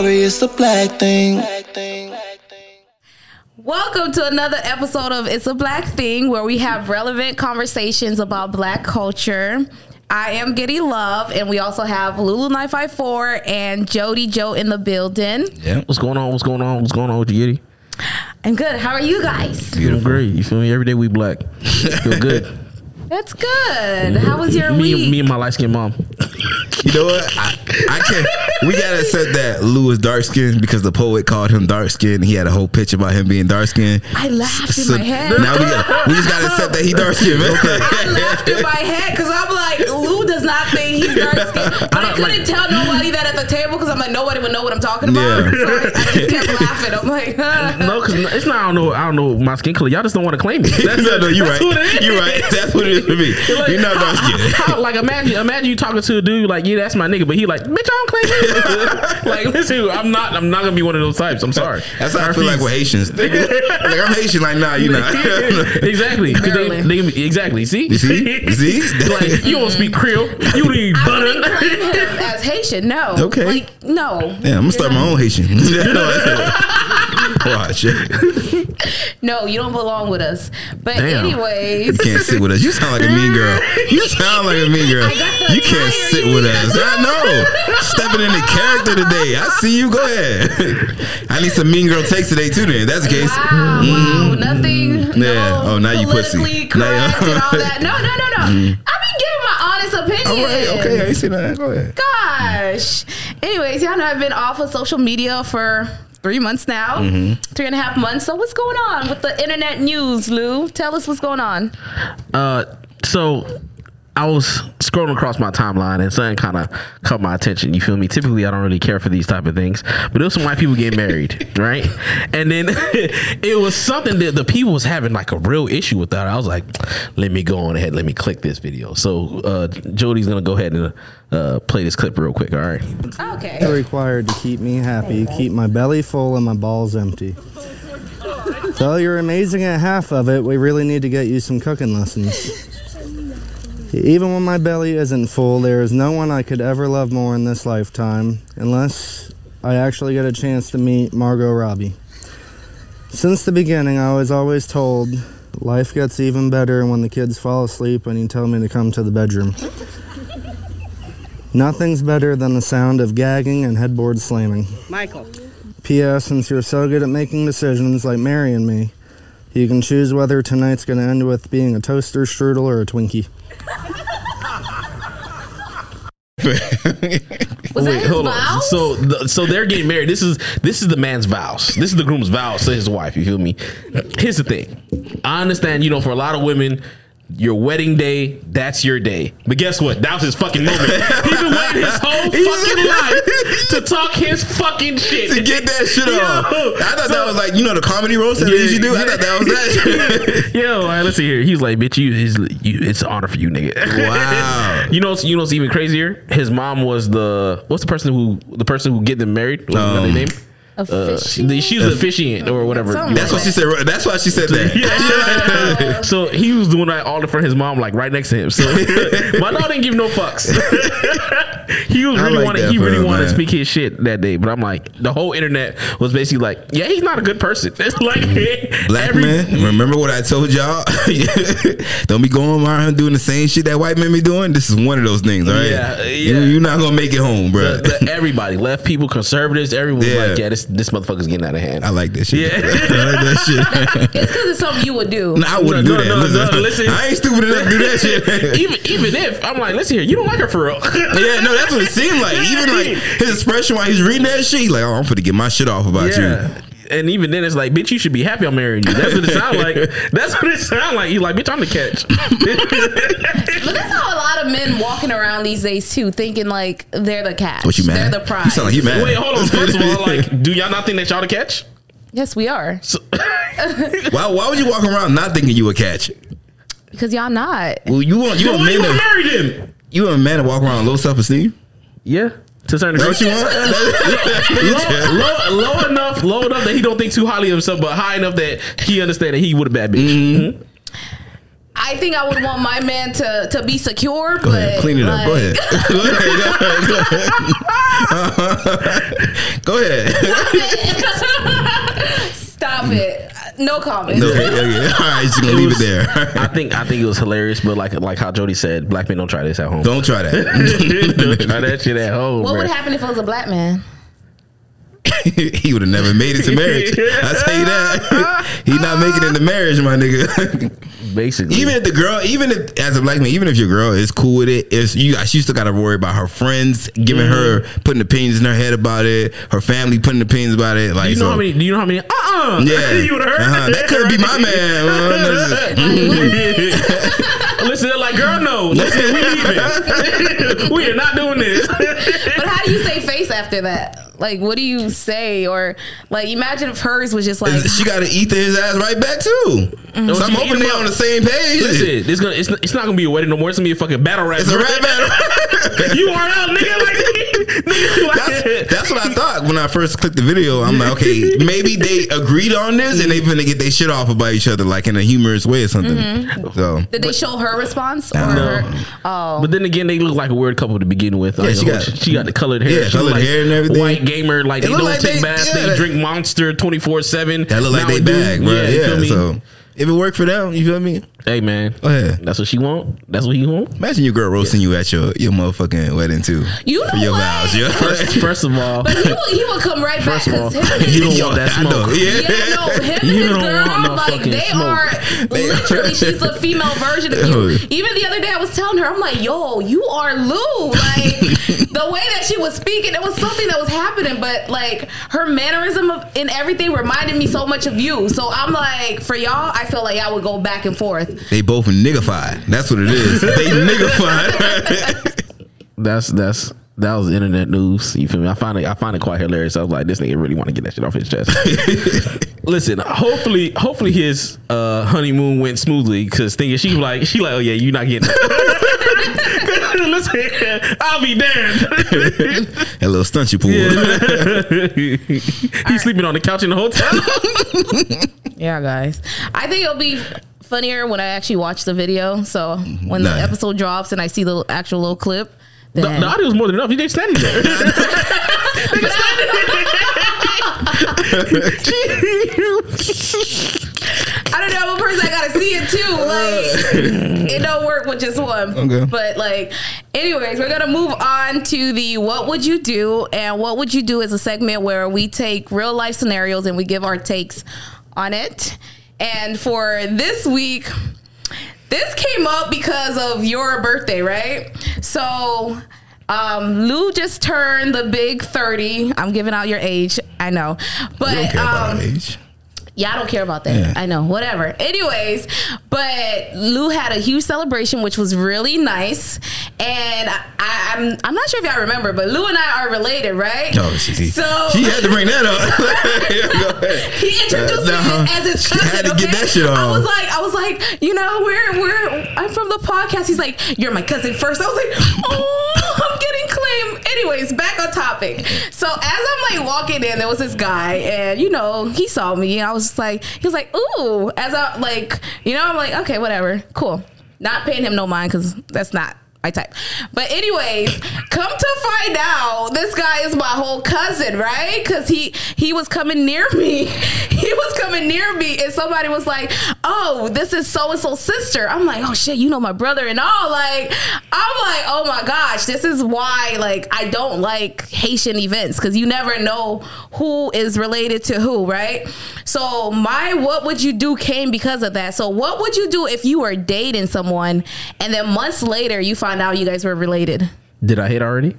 sorry, it's a black thing. Welcome to another episode of It's a Black Thing where we have relevant conversations about black culture. I am Giddy Love, and we also have Lulu nine five four and Jody Joe in the building. Yeah. What's going on? What's going on? What's going on with you, Yeti? I'm good. How are you guys? Feeling great. You feel me? Every day we black. Feel good. That's good. How was your me, week? me and my light skinned mom. You know what? I, I can't. We gotta accept that Lou is dark skinned because the poet called him dark skinned. He had a whole pitch about him being dark skinned. I laughed in my head. Now we, got, we just gotta accept that he dark skinned, man. I laughed in my head because I'm like, Lou does not think he's dark skinned. But I, don't couldn't like- tell nobody that at the table because I'm like, nobody would know what I'm talking about. Yeah. So I, I just kept laughing. I'm like, No, because it's not. I don't know. I don't know my skin color. Y'all just don't want to claim me. That's, no, no, you're right. it. You're right. That's what it is for me. Like, You're not how- skinned. like imagine, imagine you talking to a dude like, yeah, that's my nigga, but he like, bitch, I don't claim you. like, listen, I'm not. I'm not gonna be one of those types. I'm sorry. That's how I feel like with Haitians. like I'm Haitian. Like nah, you not. exactly. They, they, exactly. See. You see? See? like you don't speak Creole. You need butter. Wouldn't claim him as Haitian. No. Okay. Like, no. Yeah, I'm gonna start my own Haitian. Watch. No, you don't belong with us. But Damn. anyways, you can't sit with us. You sound like a mean girl. You sound like a mean girl. I got the You can't sit with us. I know. Stepping into character today. I see you. Go ahead. I need some mean girl takes today too. Then that's the case. wow, wow, nothing. Mm-hmm. Yeah. No Oh, now you pussy. Now all that. No, no, no, no. I be giving my honest opinion. All right. Okay. I ain't seen that. Go ahead. Gosh. Anyways, y'all know I've been off of social media for three months now, Mm-hmm. three and a half months. So what's going on with the internet news, Lou? Tell us what's going on. Uh, so I was scrolling across my timeline and something kind of caught my attention. You feel me? Typically, I don't really care for these type of things, but it was some white people getting married, right? And then it was something that the people was having like a real issue with that. I was like, let me go on ahead, let me click this video. So uh, Jody's gonna go ahead and uh, play this clip real quick. All right. Okay. required to keep me happy, keep my belly full and my balls empty. Though you're amazing at half of it, we really need to get you some cooking lessons. Even when my belly isn't full, there is no one I could ever love more in this lifetime, unless I actually get a chance to meet Margot Robbie. Since the beginning, I was always told life gets even better when the kids fall asleep and you tell me to come to the bedroom. Nothing's better than the sound of gagging and headboard slamming. Michael. P.S. Since you're so good at making decisions like marrying me, you can choose whether tonight's going to end with being a toaster strudel or a Twinkie. Was his hold on. So, the, so they're getting married. This is this is the man's vows. This is the groom's vows to his wife. You feel me? Here's the thing. I understand. You know, for a lot of women, your wedding day, that's your day. But guess what? That was his fucking moment. He's been waiting his whole fucking life to talk his fucking shit. to get that shit Yo. off. I thought So- that was like you know the comedy roast that Yeah, usually do. I thought that was that. Yo, all right, let's see here. He was like, "Bitch, you, is, you it's an honor for you, nigga." Wow. you know, you know, what's even crazier. His mom was the what's the person who the person who get them married? What's Um, their name? Uh, Officiant? she, she was the officiant or whatever. Something That's what she said. That's why she said that. Yeah. so he was doing that all in front of his mom, like right next to him. So my dog didn't give no fucks. he was really like wanted. He really him, wanted to speak his shit that day. But I'm like, the whole internet was basically like, yeah, he's not a good person. It's like Black every- man, remember what I told y'all? Don't be going around doing the same shit that white men be doing. This is one of those things, all right? Yeah, You, yeah. you're not gonna make it home, bro. The- the- everybody, left people, conservatives, everyone Yeah. like, yeah, this this motherfucker's getting out of hand. I like that shit. Yeah. I like that shit. It's because it's something you would do. No, I wouldn't No, do that. no, no, listen, no, listen. I ain't stupid enough to do that shit. even even if I'm like, listen here, you don't like her for real. yeah, no, that's what it seemed like. Even like his expression while he's reading that shit, he's like, "Oh, I'm finna get my shit off about you." Yeah. And even then, it's like, bitch, you should be happy I'm marrying you. That's what it sound like. That's what it sound like. You like, bitch, I'm the catch. But that's how a lot of men walking around these days too, thinking like they're the catch. What you mad? They're the prize. You sound like you mad. Wait, hold on. First of all, like, do y'all not think that y'all the catch? yes, we are. So, Why? Why would you walk around not thinking you a catch? Because y'all not. Well, you want you so want why you men want to to marry them? you want a man to walk around with low self esteem. Yeah, to a certain That what you degree. want? low, low, low enough, low enough that he don't think too highly of himself, but high enough that he understand that he would a bad bitch. Mm-hmm. Mhm. I think I would want my man to to be secure. Go but ahead, clean it up. Go ahead. Go ahead. Go ahead. Go ahead. Stop it. No comment. No, okay, okay. All right, just gonna leave it there. I think I think it was hilarious, but like like how Jody said, black men don't try this at home. Don't try that. don't try that shit at home. What bruh. would happen if it was a black man? he would have never made it to marriage. I tell you that. he not making it to marriage, my nigga. Basically, even if the girl, even if as a black man, even if your girl is cool with it, it's you. She still got to worry about her friends giving her putting opinions in her head about it, her family putting opinions about it. Like you know so, how many? Do you know how many? Uh uh yeah, you would have heard. Uh-huh. that could be my man. Listen, they're like, girl, no. Listen, we leaving. we are not doing this. But how do you say face after that? Like, what do you say? Or like, imagine if hers was just like, she got to eat his ass right back too. No, So I'm she hoping they him on the same page. Listen, it's gonna it's, not- it's not gonna be a wedding no more. It's gonna be a fucking battle rap. It's a rap battle. you are out, nigga. Like, nigga, like That's, that's what I thought when I first clicked the video. I'm like, okay, maybe they agreed on this and they mm-hmm. finna get their shit off about each other, like in a humorous way or something. Mm-hmm. So did they show her response? Or No. her? Oh, But then again, they look like a weird couple to begin with. Yeah, Like, she got- she got the colored hair. Yeah, She colored look like hair and everything. White gamer, like It they don't like take they- baths. yeah, they that- drink Monster twenty four seven. that look like they bag, bro. Yeah, you feel me? so if it worked for them, you feel me? Hey man, Go ahead. that's what she want. That's what he want. Imagine your girl roasting you at your your motherfucking wedding too. You for your what? vows. Yeah. First, first of all, but he will, he will come right First back. of all, 'cause him and you don't want that smoke. Yeah. Yeah, no, him and You his girl, want no like they smoke. are literally. she's a female version of you. Even the other day, I was telling her, I'm like, "Yo, you are Lou." Like the way that she was speaking, it was something that was happening, but like her mannerism of, and everything reminded me so much of you. So I'm like, for y'all, I feel like I would go back and forth. They both niggified. That's what it is. They niggified. That's that's that was internet news. You feel me? I find it I find it quite hilarious. I was like, this nigga really want to get that shit off his chest. Listen, hopefully, hopefully his uh, honeymoon went smoothly because thinking she like she like, oh yeah, you're not getting. Listen, I'll be damned. that little stunt you pulled. He's sleeping on the couch in the hotel. Yeah, guys. I think it'll be funnier when I actually watch the video. So when Nah. the episode drops and I see the actual little clip, the, then the audio was more than enough. He just standing there. I don't know. I'm a person. I gotta see it too. Like it don't work with just one. Okay. But like, anyways, we're gonna move on to the what would you do and what would you do is a segment where we take real life scenarios and we give our takes on it. And for this week, this came up because of your birthday, right? So. Um, Lou just turned the big 30. I'm giving out your age. I know. But You don't care um, age. Yeah, I don't care about that. Yeah. I know, whatever. Anyways, but Lou had a huge celebration, which was really nice. And I, I'm I'm not sure if y'all remember, but Lou and I are related, right? Oh, she, So- she had to bring that up. Yeah, go ahead. He introduced Uh, me as his cousin. had to get that shit on. I was like, I was like, you know, we're we're I'm from the podcast. He's like, you're my cousin first. I was like, oh, I'm getting. Anyways, back on topic. So as I'm like walking in, there was this guy, and you know, he saw me. And I was just like, he was like, ooh. As I like, you know, I'm like, okay, whatever, cool. Not paying him no mind because that's not my type. But anyways, come to find out, this guy is my whole cousin, right? Because he he was coming near me. He was coming near me, and somebody was like, "Oh, this is so and so sister." I'm like, "Oh shit, you know my brother and all." Like, I'm like, "Oh my gosh, this is why like I don't like Haitian events because you never know who is related to who, right?" So my what would you do came because of that. So what would you do if you were dating someone and then months later you find out you guys were related? Did I hit already?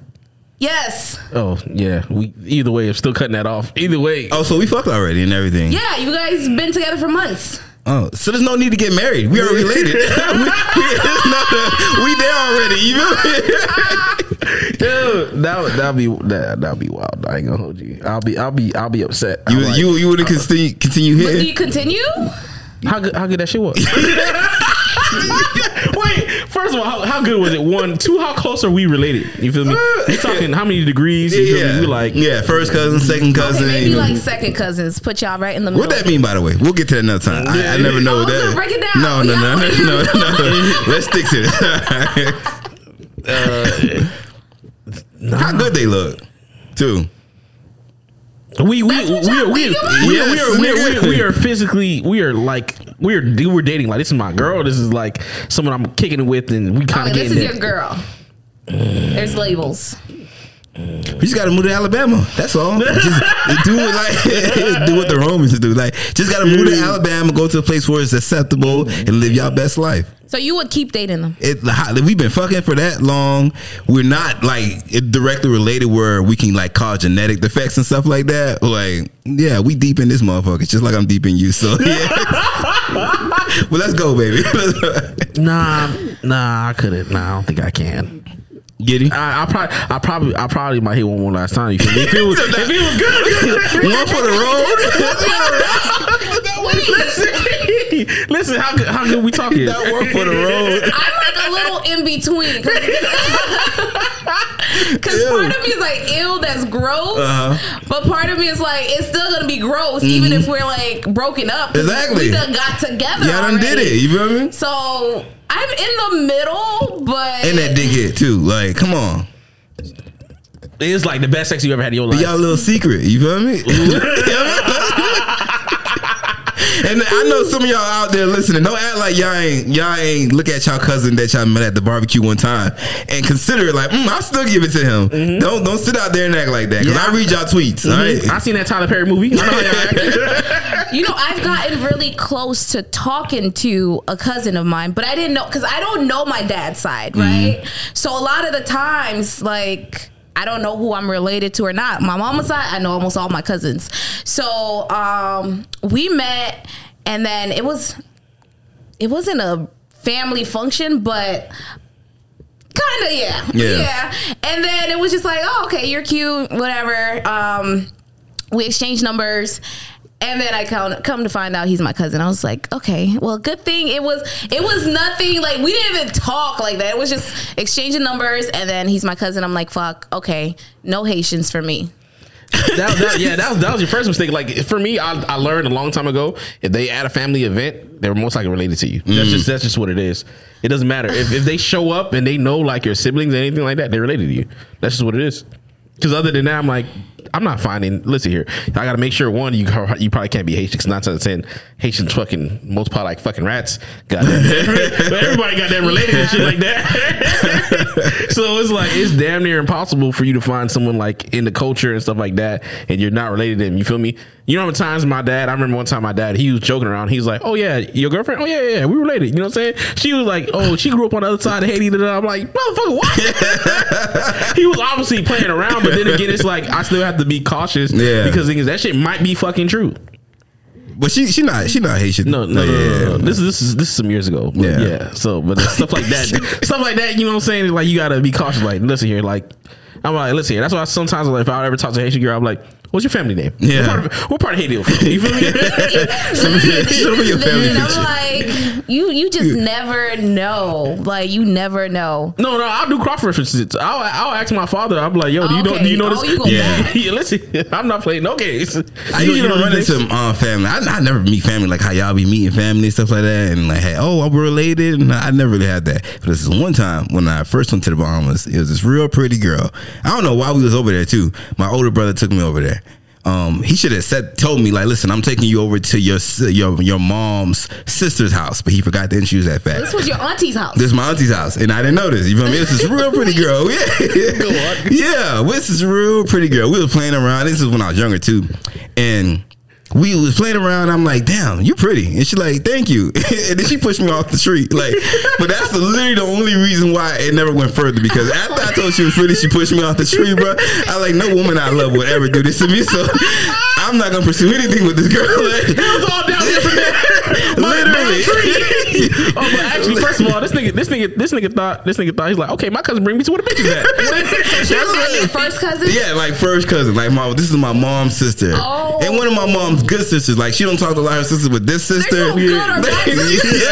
Yes. Oh yeah. We either way, I'm still cutting that off. Either way. Oh, so we fucked already and everything. Yeah, you guys been together for months. Oh, so there's no need to get married. We are related. we, we, it's not a- we there already. You feel me? Dude, that would that be that that'd be wild. I ain't gonna hold you. I'll be I'll be I'll be upset. You like, you you wouldn't continue continue But do hitting. you continue? how good how good that shit was? Wait, first first of all, how, how good was it? One, two, how close are we related? You feel me? Uh, you talking how many degrees? You feel yeah, me? We like yeah, first cousin, second cousin. Okay, maybe you like second cousins. Put y'all right in the middle. what that mean, by the way? We'll get to that another time. I, I never know Oh, what so that. break it down. No, no, no, Yeah. no, no, no. Let's stick to it. Uh, how good they look, too. We we we we are, we, think are, we, are, we, are, we, are, we, are, Yes, we are physically we are like we are we're dating like this is my girl. This is like someone I'm kicking it with, and we kind Okay, of this is there. your girl. There's labels. We just gotta move to Alabama. That's all. Just do it like do what the Romans do. Like just gotta move to Alabama, go to a place where it's acceptable, oh and live your best life. So you would keep dating them. It, we've been fucking for that long. We're not like it directly related where we can like cause genetic defects and stuff like that. Like, yeah, we deep in this motherfucker, just like I'm deep in you. So yeah. well, let's go, baby. Nah, nah, I couldn't. Nah, I don't think I can. Giddy. I, I probably, I probably, I probably might hit one more last time. You feel me? If it was, if it was good, One for the road. listen, listen, how good, how good we talking? that one for the road. I'm like a little in between because Ew. part of me is like, ill, that's gross. Uh-huh. But part of me is like, it's still gonna be gross, even if we're like broken up. 'cause Exactly. We done got together. Yeah, I done did it. You feel me? So I'm in the middle, but And that dick hit too. Like, come on. It's like the best sex you ever had in your Be life. y'all little secret. You feel me? and I know some of y'all out there listening. Don't act like y'all ain't y'all ain't look at y'all cousin that y'all met at the barbecue one time and consider it like mm, I still give it to him. Mm-hmm. Don't don't sit out there and act like that because Yeah. I read y'all tweets. Mm-hmm. all right? I seen that Tyler Perry movie. I know how y'all. You know, I've gotten really close to talking to a cousin of mine, but I didn't know because I don't know my dad's side, mm-hmm. right? So a lot of the times, like, I don't know who I'm related to or not. My mama's side, I know almost all my cousins. So um, we met, and then it was, it wasn't a family function, but kind of yeah. Yeah. yeah and then it was just like oh okay you're cute whatever um we exchanged numbers and then I come, come to find out he's my cousin. I was like, okay, well, good thing it was. It was nothing like we didn't even talk like that. It was just exchanging numbers, and then he's my cousin. I'm like, fuck, okay, no Haitians for me. that, that, yeah, that was that was your first mistake. Like for me, I, I learned a long time ago. If they at a family event, they're most likely related to you. That's mm. just that's just what it is. It doesn't matter if, if they show up and they know like your siblings or anything like that, they're related to you. That's just what it is. Because other than that, I'm like, I'm not finding. Listen here, I got to make sure one, you you probably can't be Haitian. Because nine times out of ten, Haitians fucking multiply like fucking rats. Got everybody got that related and shit like that. so it's like it's damn near impossible for you to find someone like in the culture and stuff like that, and you're not related to them. You feel me? You know how many times my dad? I remember one time my dad he was joking around. He was like, "Oh yeah, your girlfriend? Oh yeah, yeah, we related." You know what I'm saying? She was like, "Oh, she grew up on the other side of Haiti." I'm like, "Motherfucker, what?" he was obviously playing around, but then again, it's like I still have to be cautious, Yeah. because things that shit might be fucking true. But she she not she not Haitian. No, no, no, yeah, no, no. This is this is this is some years ago. Yeah. yeah. So, but stuff like that, stuff like that. You know what I'm saying? Like you gotta be cautious. Like listen here. Like I'm like listen here. That's why sometimes like if I ever talk to a Haitian girl, I'm like, what's your family name? Yeah. What part of, what part of Haiti? you from? You feel me? Some of your, some of your family And picture. I'm like, you you just never know. Like you never know. No, no, I'll do cross references. I'll, I'll ask my father. I'm like, yo, do you know? Do you know Okay. this? Oh, you Yeah. yeah. Listen, I'm not playing no games. I You know- usually you know don't run into things? um, family. I, I never meet family like how y'all be meeting family and stuff like that, and like, hey, oh, we're related. And I never really had that. But this is one time when I first went to the Bahamas. It was this real pretty girl. I don't know why we was over there too. My older brother took me over there. Um, he should have said, told me like, listen, I'm taking you over to your your your mom's sister's house, but he forgot to introduce that fact. This was your auntie's house. This is my auntie's house, and I didn't know this. You feel me? This is real pretty girl. Yeah, yeah. This is real pretty girl. We was playing around. This is when I was younger too, and we was playing around. I'm like, damn, you pretty, and she like, thank you, and then she pushed me off the street. Like, but that's the, literally the only reason why it never went further because after I told she was pretty, she pushed me off the tree, bro. I like no woman I love would ever do this to me, so I'm not gonna pursue anything with this girl. Like, It was all down here from there. Literally. Damn tree. oh, but actually, first of all, this nigga, this nigga, this nigga thought, this nigga thought he's like, okay, my cousin bring me to where the bitches at. Your first cousin? Yeah, like first cousin. Like my this is my mom's sister. Oh. And one of my mom's good sisters. Like she don't talk to a lot of her sisters, but this sister. no good or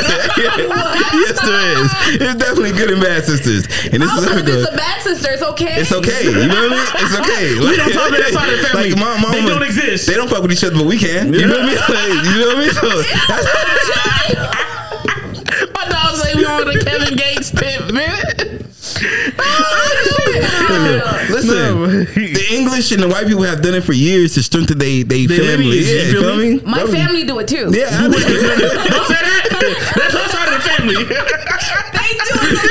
yes, there is. It's definitely good and bad sisters. And this Oh, is so her if it's good. a bad sister, it's okay. It's okay. You know what I mean? It's okay. We don't talk to that side of the family. Like my mama, They don't exist. They don't fuck with each other, but we can. You know what I mean? Like, you know what I mean? So, My dog say we on the Kevin Gates tip, man. listen, the English and the white people have done it for years to strengthen they they Their family. Yeah, you you feel feel me? me? My family do it too. Yeah, I mean, Don't say that. That's our side of the family. They do it. Oh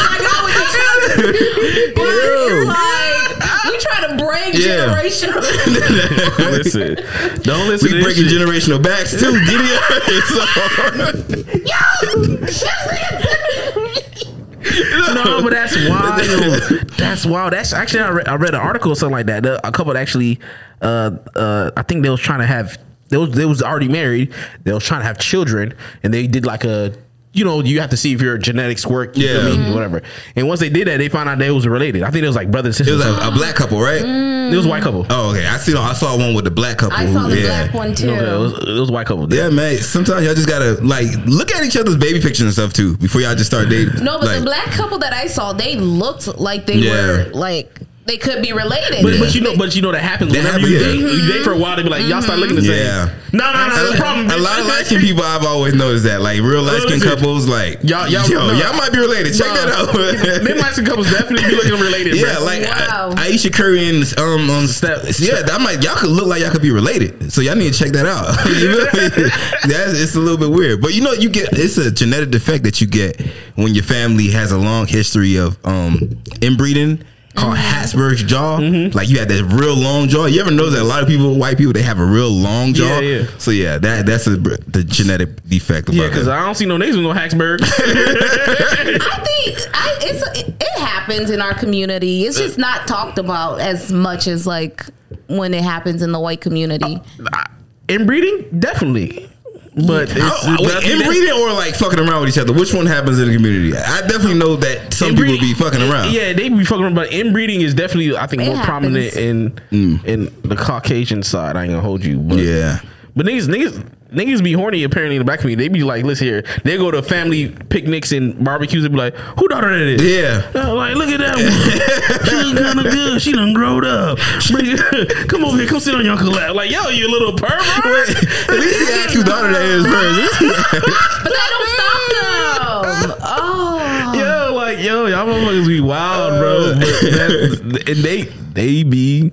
my God, with each other. But it's like we try to break Yeah. generational. listen, don't listen we to this breaking shit. generational backs too. Get it? no, but that's wild. That's wild. That's actually I read, I read an article or something like that. A couple actually, uh, uh, I think they was trying to have they was they was already married. They was trying to have children, and they did like a. You know, you have to see if your genetics work, you feel Yeah. me? Mm-hmm. whatever. And once they did that, they found out they was related. I think it was like brother and sister. It was a, a black couple, right? Mm. it was a white couple. Oh, okay. I see. I saw one with the black couple. I saw the yeah. black one too. No, it, was, it was a white couple. Yeah, man. Sometimes y'all just gotta like look at each other's baby pictures and stuff too before y'all just start dating. No, but like, the black couple that I saw, they looked like they Yeah. were like they could be related. But, but you know, but you know that happens. That Whenever happen, you yeah. date, you date for a while, they be like, y'all start looking the same. Yeah. No, no, no. That's the problem. A lot of light skinned people I've always noticed that. Like real light skinned listen. couples, like Y'all- y'all- yo, no. y'all might be related. Check that out. Them light skin couples definitely be looking related. Yeah, bro. like Wow. I, Ayesha Curry and um on Step- yeah, that might y'all could look like y'all could be related. So y'all need to check that out. you know what I mean? That's it's a little bit weird, but you know you get it's a genetic defect that you get when your family has a long history of um inbreeding. Called Habsburg's jaw, Mm-hmm. like you had that real long jaw. You ever know that a lot of people, white people, they have a real long jaw. Yeah, yeah. So yeah, that that's a, the genetic defect. About Yeah, because. I don't see no niggas with no Hacksburg. I think I, it's it, it happens in our community. It's just not talked about as much as like when it happens in the white community. Inbreeding, definitely. But it's, but I wait, think that- inbreeding or like fucking around with each other? Which one happens in the community? I definitely know that some people be fucking around. Yeah, they be fucking around, but inbreeding is definitely I think It more prominent in in the Caucasian side. I ain't gonna hold you, but Mm. Yeah. But niggas, niggas, niggas be horny. Apparently, in the black community, they be like, "Listen here." They go to family picnics and barbecues and be like, "Who daughter that is?" Yeah. Uh, like, look at that one. she look kind of good. She done growed up. Come over here. Come sit on your uncle lap. Like, yo, you a little pervert. At least he asked who daughter that is first. But that don't stop them. Oh, Yo, like, yo, y'all motherfuckers be wild, bro. But that, and they, they be.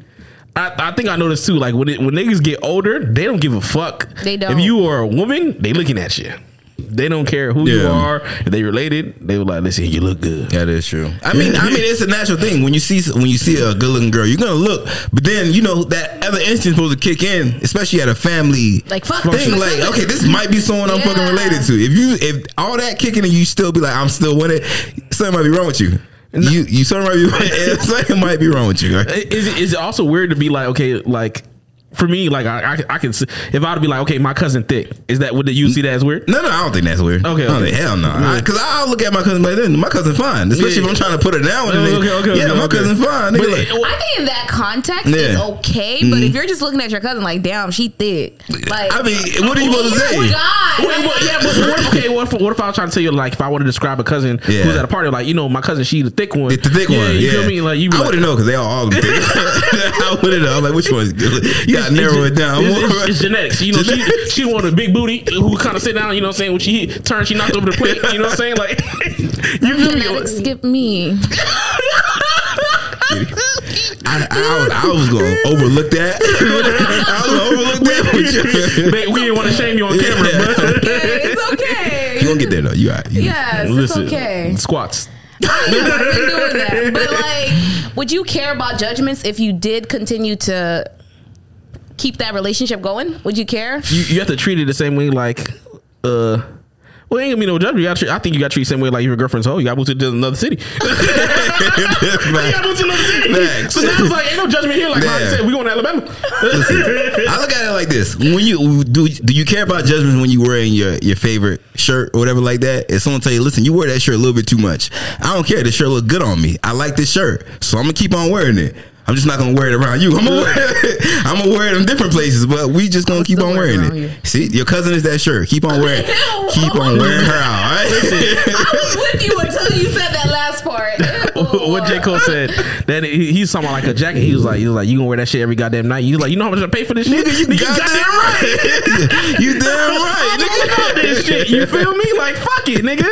I, I think I noticed too. Like when it, when niggas get older, they don't give a fuck. They don't. If you are a woman, they looking at you. They don't care who you Yeah. are. If they related, they were like, "Listen, you look good." That is true. I mean, I mean, it's a natural thing when you see when you see a good looking girl, you're gonna look. But then you know that other instinct supposed to kick in, especially at a family Like, fuck thing. this. Like, okay, this might be someone I'm fucking related to. If you if all that kicking and you still be like, I'm still with it, something might be wrong with you. You you something might be something might be wrong with you. Right? Is is it also weird to be like, okay, like for me, like I, I, I can see, if I would be like, okay, my cousin thick, is that would you see that as weird? No, no, I don't think that's weird. Okay, I don't okay. hell no. Yeah. Because I'll look at my cousin like then my cousin fine, especially Yeah. if I'm trying to put her down with a Oh, nigga. okay, okay, yeah, okay, my okay. cousin fine. But Nigga, like, I think in that context it's okay. But mm-hmm. if you're just looking at your cousin like, damn, she thick. Like, I mean, what are you oh supposed to oh say? God. Wait, what, yeah, but what if, okay, what if, what if I was trying to tell you, like, if I want to describe a cousin Yeah. who's at a party, like, you know, my cousin, she the thick one. It's the thick yeah, one. You yeah. feel me? Like, you I like, wouldn't know because they all all them thick. I wouldn't know. I'm like, which one's good? You gotta narrow it down. It's, more. it's, it's genetics. You know, she, Genetics. she wanted a big booty who kind of sit down, you know what I'm saying? When she turned, she knocked over the plate, you know what I'm saying? Like, you feel me? Genetics skip me. I, I, was, I was gonna overlook that. I was gonna overlook that. with you. Babe, we didn't want to shame you on camera, but Okay, it's okay. You gonna get there though. You all right. You- Yes, listen, it's okay. squats. I've been doing that. But like, would you care about judgments if you did continue to keep that relationship going? Would you care? You, you have to treat it the same way, like, uh, Well, ain't gonna be no judgment. You gotta treat, I think you got to treat the same way like your girlfriend's hoe. You got to move to another city. you got to move to another city. Facts. So now it's like ain't no judgment here. Like I said, we going to Alabama. I look at it like this: when you do, do you care about judgments when you wearing your your favorite shirt or whatever like that? If someone tell you, "Listen, you wear that shirt a little bit too much," I don't care. This shirt look good on me. I like this shirt, so I'm gonna keep on wearing it. I'm just not gonna wear it around you. I'm gonna wear it, I'm gonna wear it in different places, but we just gonna keep on wearing it. you. See, your cousin is that shirt. Keep on wearing, Ew. keep on wearing her out. All right? I was with you until you said that last part. Ew. what J Cole said. Then he, he's talking about like a jacket. He was like, he was like, you gonna wear that shit every goddamn night. You like, you know how much I pay for this shit? Nigga, you goddamn right. you damn right, nigga. nigga. This shit. You feel me? Like fuck it, nigga.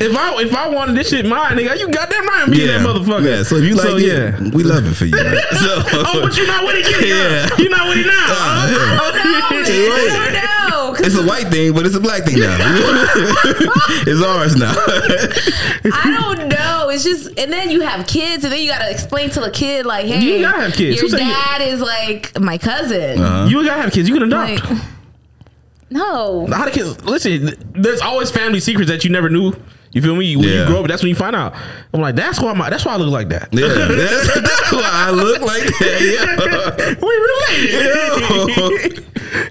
If I if I wanted this shit mine, nigga, you got that right I'm getting that motherfucker. Yeah, so if you like So, it, yeah. we love it for you. man. So, Oh, but you not with it yet. Yeah. Yeah. You not with it now. Uh, huh? No, man, I don't know. 'Cause It's a white thing, but it's a black thing now. it's ours now. I don't know. It's just, and then you have kids, and then you gotta explain to the kid, like, hey, You gotta have kids. Your Who said you- dad is like my cousin. Uh-huh. You gotta have kids. You can adopt. Like, no. How kids? Listen, there's always family secrets that you never knew. You feel me? When Yeah. you grow up, that's when you find out. I'm like, that's why my, that's why I look like that. Yeah, that's, that's why I look like that. Yeah. we related.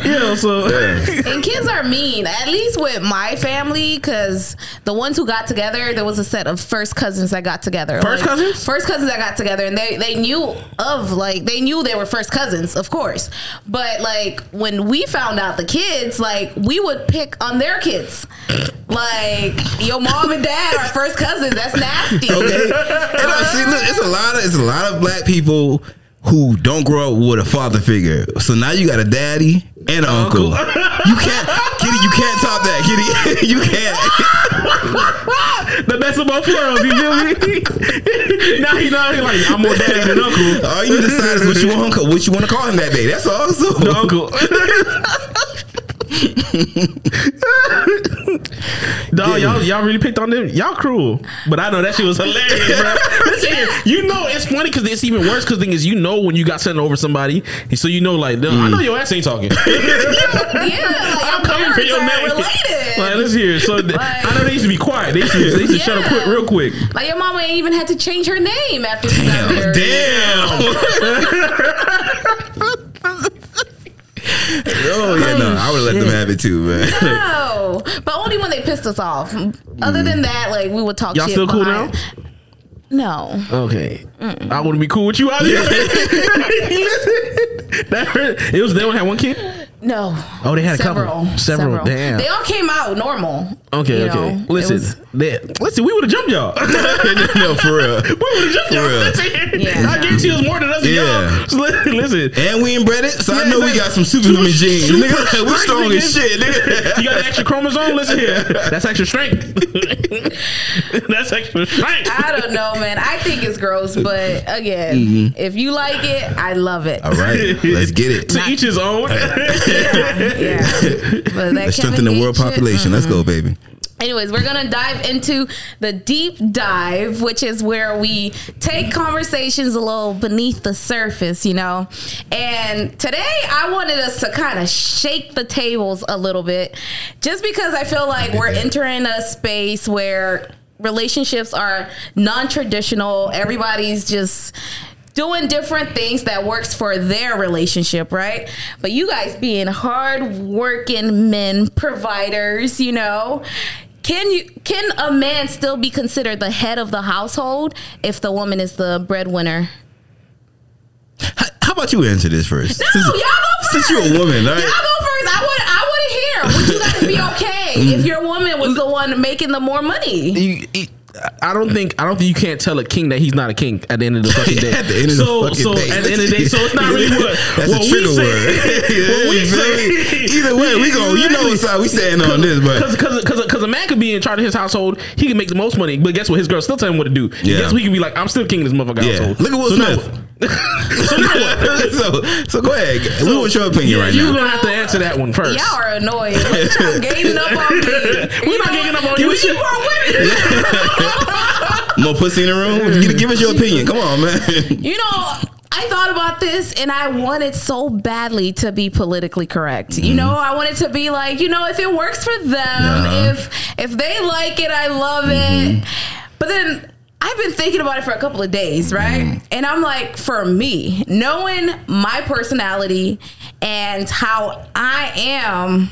yeah. So Yeah. And kids are mean. At least with my family, because the ones who got together, there was a set of first cousins that got together. First cousins? First cousins that got together, and they they knew of like they knew they were first cousins, of course. But like when we found out the kids, like we would pick on their kids. Like your mom and dad are first cousins. That's nasty. Okay. And I see, look, it's a lot of it's a lot of black people who don't grow up with a father figure. So now you got a daddy and an uncle. You can't, Giddy. You can't top that, Giddy. you can't. the best of both worlds. You feel me? now he now he like I'm more daddy than uncle. All you decide is what you want, what you want to call him that day. That's all. So, The uncle. Dog, y'all, y'all really picked on them. Y'all cruel, but I know that shit was hilarious, bro. Listen you know it's funny because it's even worse. Because thing is, you know when you got sent over somebody, so you know like, "Duh, I mm. know your ass ain't talking. Yeah, like I'm coming for your name. related. Like, let's hear. So th- I know they used to be quiet. They used to, they used to shut up quick, real quick. Like your mama ain't even had to change her name after she got married. Damn. Oh yeah, oh, no, I would let them have it too, man. No, but only when they pissed us off. Other than that, like we would talk. Y'all shit still cool behind- No. Okay, I want to be cool with you out here. that hurt. It was they only had one kid. No. Oh, they had a several, couple. Several, damn. They all came out normal. Okay, you okay. know? Listen, was- they, listen, we would have jumped y'all. no, for real. we would have jumped For y'all. real. Listen, Yeah, I no. guarantee it was more than us and Yeah. y'all. So listen, listen. And we inbred it, so I Yeah, know we got some superhuman genes. Super Nigga, we strength, strong as shit, nigga. You got an extra chromosome? Listen here. That's extra strength. That's extra strength. I don't know, man. I think it's gross, but again, Mm-hmm. if you like it, I love it. All right, let's get it. to each his own. Yeah. But Let's strengthen the world Gates shit, population. Let's go, mm-hmm. baby. Anyways, we're gonna dive into the deep dive, which is where we take conversations a little beneath the surface, you know. And today I wanted us to kind of shake the tables a little bit, just because I feel like we're entering a space where relationships are non-traditional. Everybody's just doing different things that works for their relationship, right? But you guys being hard working men providers, you know, can you can a man still be considered the head of the household if the woman is the breadwinner? How, how about you answer this first? No, Since- y'all go first. Since you're a woman, all Y'all right? go first. I want I want to hear. Would you guys be okay mm. if your woman was the one making the more money? you, you- I don't think I don't think you can't tell a king that he's not a king at the end of the fucking day. At the end of the so, fucking so day. at the end of the day, so it's not really what That's what a we trigger say. word. what we say. Either way, we go. You know what side we standing on this, but Because because because a man could be in charge of his household, he can make the most money. But guess what? His girl still tell him what to do. Yeah. Guess what? He can be like, I'm still king of this motherfucker yeah. household. Look at Will so Smith. what? So so, so go ahead. we want your opinion Yeah, right you're now. gonna have to answer that one first. Y'all are annoying. Y'all gaining up on me. We're not ganging up on you. You are women. More pussy in the room. Give, give us your opinion. Come on, man. You know, I thought about this and I wanted so badly to be politically correct. You know, I wanted to be like, you know, if it works for them, Uh-huh. if if they like it, I love it. But then I've been thinking about it for a couple of days, right? Mm-hmm. And I'm like, for me, knowing my personality and how I am,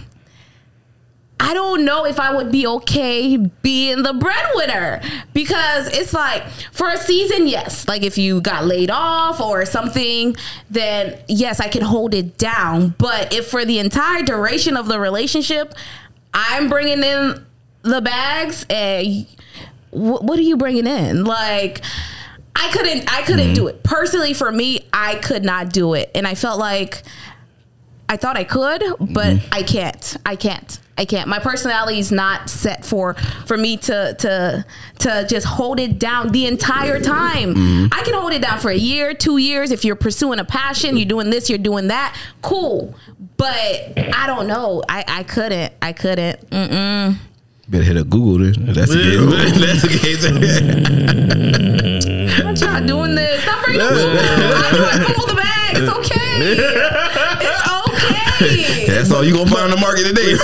I don't know if I would be okay being the breadwinner because it's like for a season, yes. Like if you got laid off or something, then yes, I can hold it down. But if for the entire duration of the relationship, I'm bringing in the bags, and wh- what are you bringing in? Like, I couldn't, I couldn't do mm-hmm. it personally. For me, I could not do it, and I felt like. I thought I could, but mm-hmm. I can't. I can't. I can't. My personality is not set for for me to to to just hold it down the entire time. Mm-hmm. I can hold it down for a year, two years. If you're pursuing a passion, you're doing this, you're doing that. Cool, but I don't know. I I couldn't. I couldn't. Mm-mm. Better hit up Google then. That's the case. That's the case. I'm not doing this. Stop bringing up Google. I fumble the bag. It's okay. It's okay. That's all you gonna find on the market today.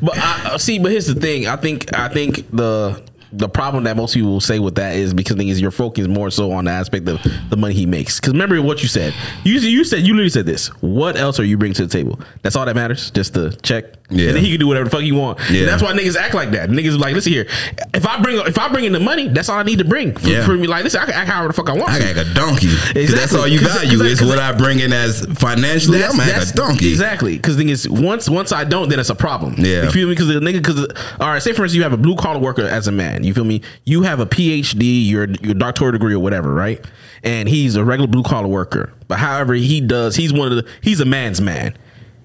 but I, uh, see, but here's the thing. I think I think the the problem that most people will say with that is because thing is you're focused more so on the aspect of the money he makes. Because remember what you said. You you said you literally said this. What else are you bringing to the table? That's all that matters. Just the check. Yeah. And then he can do whatever the fuck he want. Yeah. And that's why niggas act like that. Niggas like, listen here. If I bring if I bring in the money, that's all I need to bring for, Yeah. for me. Like, listen, I can act however the fuck I want. I got like a donkey. 'Cause That's all you value is what I- bring in as financially. I'm a donkey. Exactly. Because thing is, once once I don't, then it's a problem. Yeah. You feel me? Because the nigga, because all right, say for instance, you have a blue collar worker as a man. You feel me? You have a PhD, your your doctoral degree or whatever, right? And he's a regular blue collar worker. But however, he does. He's one of the. He's a man's man.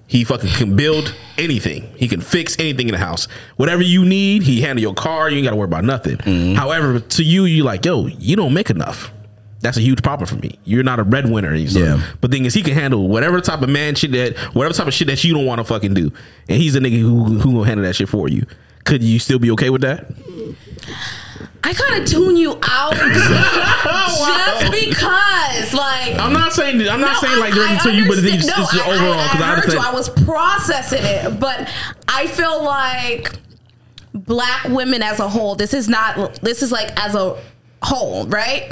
He fucking can build anything. He can fix anything in the house. Whatever you need, he handle your car. You ain't got to worry about nothing. Mm-hmm. However, to you, you like, yo, you don't make enough. That's a huge problem for me. You're not a breadwinner. So, Yeah. But thing is, he can handle whatever type of man shit that, whatever type of shit that you don't want to fucking do, and he's the nigga who who will handle that shit for you. Could you still be okay with that? I kind of tune you out just because, like, I'm not saying I'm not No, saying like I- directly I to you, but it's, it's no, just I- overall because I, I, heard understand. you. I was processing it, but I feel like black women as a whole. This is not. This is like as a whole, right?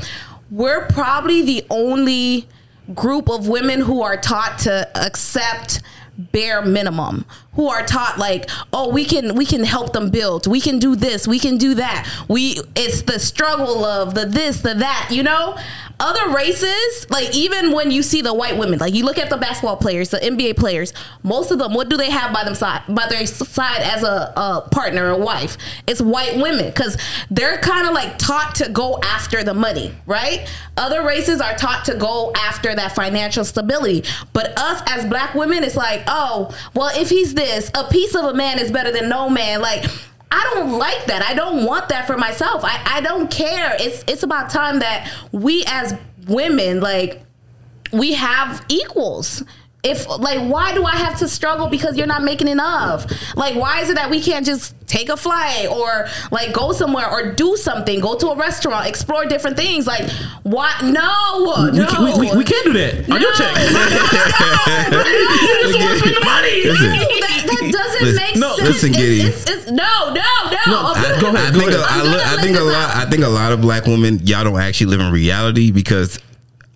We're probably the only group of women who are taught to accept bare minimum who are taught like oh we can we can help them build. We can do this. We can do that. We it's the struggle of the this the that you know? Other races like even when you see the white women like you look at the basketball players the nba players most of them what do they have by them side by their side as a, a partner or wife? It's white women because they're kind of like taught to go after the money right? Other races are taught to go after that financial stability. But us as black women it's like oh well if he's this a piece of a man is better than no man like I don't like that. I don't want that for myself. I, I don't care. It's it's about time that we as women like we have equals. If like why do I have to struggle because you're not making enough? Like why is it that we can't just take a flight or like go somewhere or do something, go to a restaurant, explore different things? Like why no, we, no. can, we, we, we can't do that on your check. you just want to spend the money. Listen. No, that, that doesn't Listen- make no, sense. listen, It's- Giddy. it's- it's- no, no, no. No, I'm go ahead, I think, a, I'm I, gonna look, I think a lot. out. I think a lot of black women, y'all don't actually live in reality because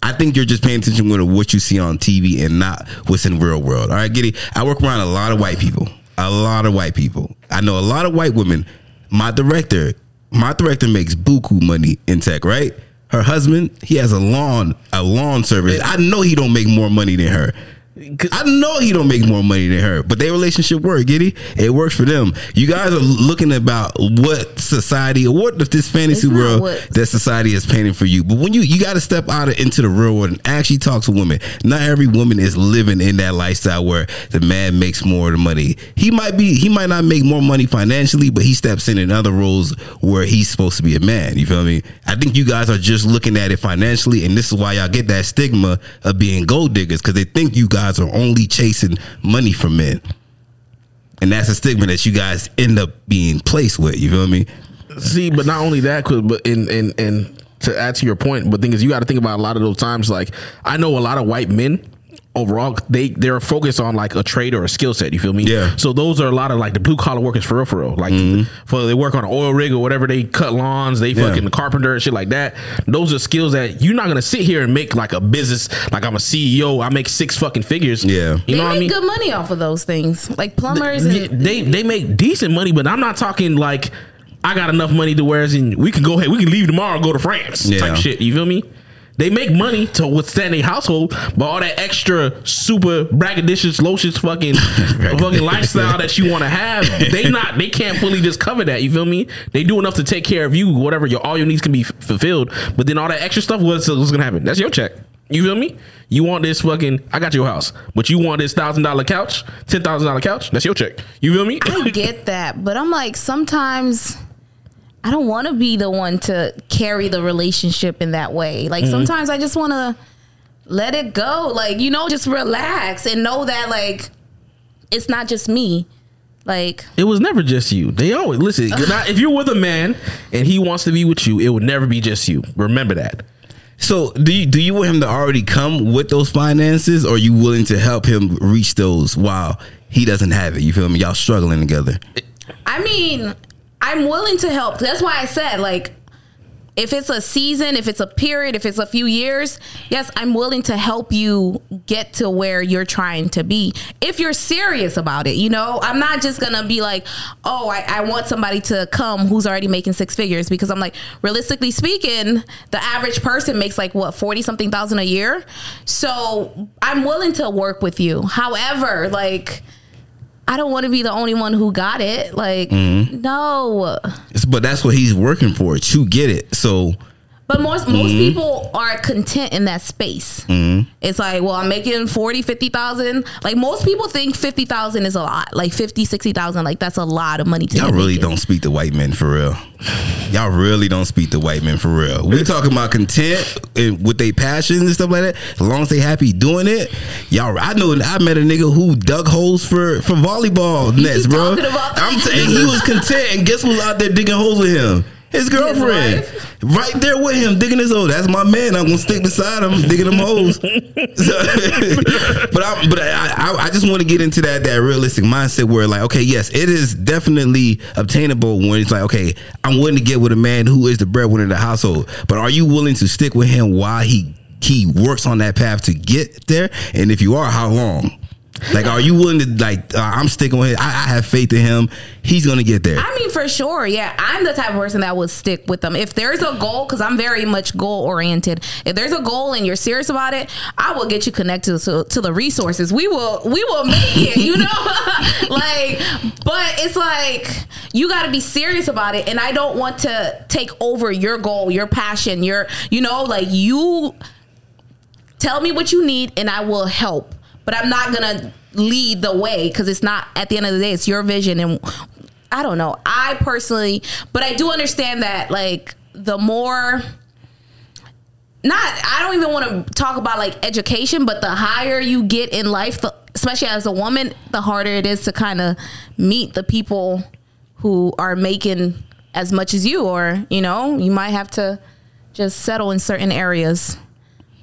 I think you're just paying attention to what you see on TV and not what's in real world. All right, Giddy. I work around a lot of white people. A lot of white people. I know a lot of white women. My director, my director makes buku money in tech. Right. Her husband, he has a lawn, a lawn service. I know he don't make more money than her. I know he don't make more money than her, but their relationship work, Giddy. It works for them. You guys are looking about what society or what if this fantasy world what- that society is painting for you. But when you you got to step out of, into the real world and actually talk to women. Not every woman is living in that lifestyle where the man makes more of the money. He might be he might not make more money financially, but he steps in in other roles where he's supposed to be a man. You feel me? I think you guys are just looking at it financially, and this is why y'all get that stigma of being gold diggers because they think you guys are only chasing money from men. And that's a stigma that you guys end up being placed with. You feel me? See, but not only that, but in in and to add to your point, but thing is, you got to think about a lot of those times. Like I know a lot of white men overall they they're focused on like a trade or a skill set you feel me Yeah. so those are a lot of like the blue collar workers for real for real like mm-hmm. for they work on an oil rig or whatever they cut lawns they Yeah. fucking carpenter and shit like that those are skills that you're not gonna sit here and make like a business like i'm a ceo i make six fucking figures Yeah. you they know make what i mean good money off of those things, like plumbers. yeah, and, they they make decent money, but I'm not talking like I got enough money to where as in we can go ahead, we can leave tomorrow and go to France Yeah. type shit. You feel me? They make money to withstand a household, but all that extra super braggadocious, locious fucking fucking lifestyle that you want to have, they not they can't fully just cover that. You feel me? They do enough to take care of you, whatever your all your needs can be f- fulfilled. But then all that extra stuff, what's, what's gonna happen? That's your check. You feel me? You want this fucking? I got your house, but you want this thousand dollar couch, ten thousand dollar couch? That's your check. You feel me? I get that, but I'm like sometimes I don't want to be the one to carry the relationship in that way. Like mm-hmm. sometimes I just want to let it go. Like you know, just relax and know that like it's not just me. Like It was never just you. They always listen. not- if you're with a man and he wants to be with you, it would never be just you. Remember that. So do you do you want him to already come with those finances, or are you willing to help him reach those while he doesn't have it? You feel me? Y'all struggling together. I mean, I'm willing to help. That's why I said like if it's a season, if it's a period, if it's a few years, yes, I'm willing to help you get to where you're trying to be. If you're serious about it, you know, I'm not just gonna be like, oh, I, I want somebody to come who's already making six figures because I'm like, realistically speaking, the average person makes like what, 40 something thousand a year. So I'm willing to work with you. However, like, I don't want to be the only one who got it. Like, mm-hmm. no. But that's what he's working for to get it. So But most most mm-hmm. people are content in that space. Mm-hmm. It's like, well, I'm making 40, 50,000. Like most people think 50,000 is a lot. Like 50, 60,000, like that's a lot of money to y'all really making. don't speak to white men for real. Y'all really don't speak to white men for real. We talking about content and with their passions and stuff like that. As long as they happy doing it, y'all. I know. I met a nigga who dug holes for for volleyball nets, bro. about. I'm saying he was content, and guess who's out there digging holes with him? His girlfriend, wife? right there with him, digging his hole. That's my man. I'm gonna stick beside him, digging them holes. So- but I, but I, I, I just want to get into that that realistic mindset where like, okay, yes, it is definitely obtainable when it's like, okay, I'm willing to get with a man who is the breadwinner of the household. But are you willing to stick with him while he he works on that path to get there? And if you are, how long? Like, are you willing to like? Uh, I'm sticking with. I, I have faith in him. He's gonna get there. I mean, for sure. Yeah. I'm the type of person that would stick with them. If there's a goal, because I'm very much goal oriented, if there's a goal and you're serious about it, I will get you connected to, to the resources. We will, we will make it, you know? like, but it's like, you got to be serious about it. And I don't want to take over your goal, your passion, your, you know, like you tell me what you need and I will help. But I'm not gonna lead the way because it's not at the end of the day, it's your vision and I don't know. I personally but I do understand that like the more not I don't even want to talk about like education, but the higher you get in life, the, especially as a woman, the harder it is to kind of meet the people who are making as much as you or, you know, you might have to just settle in certain areas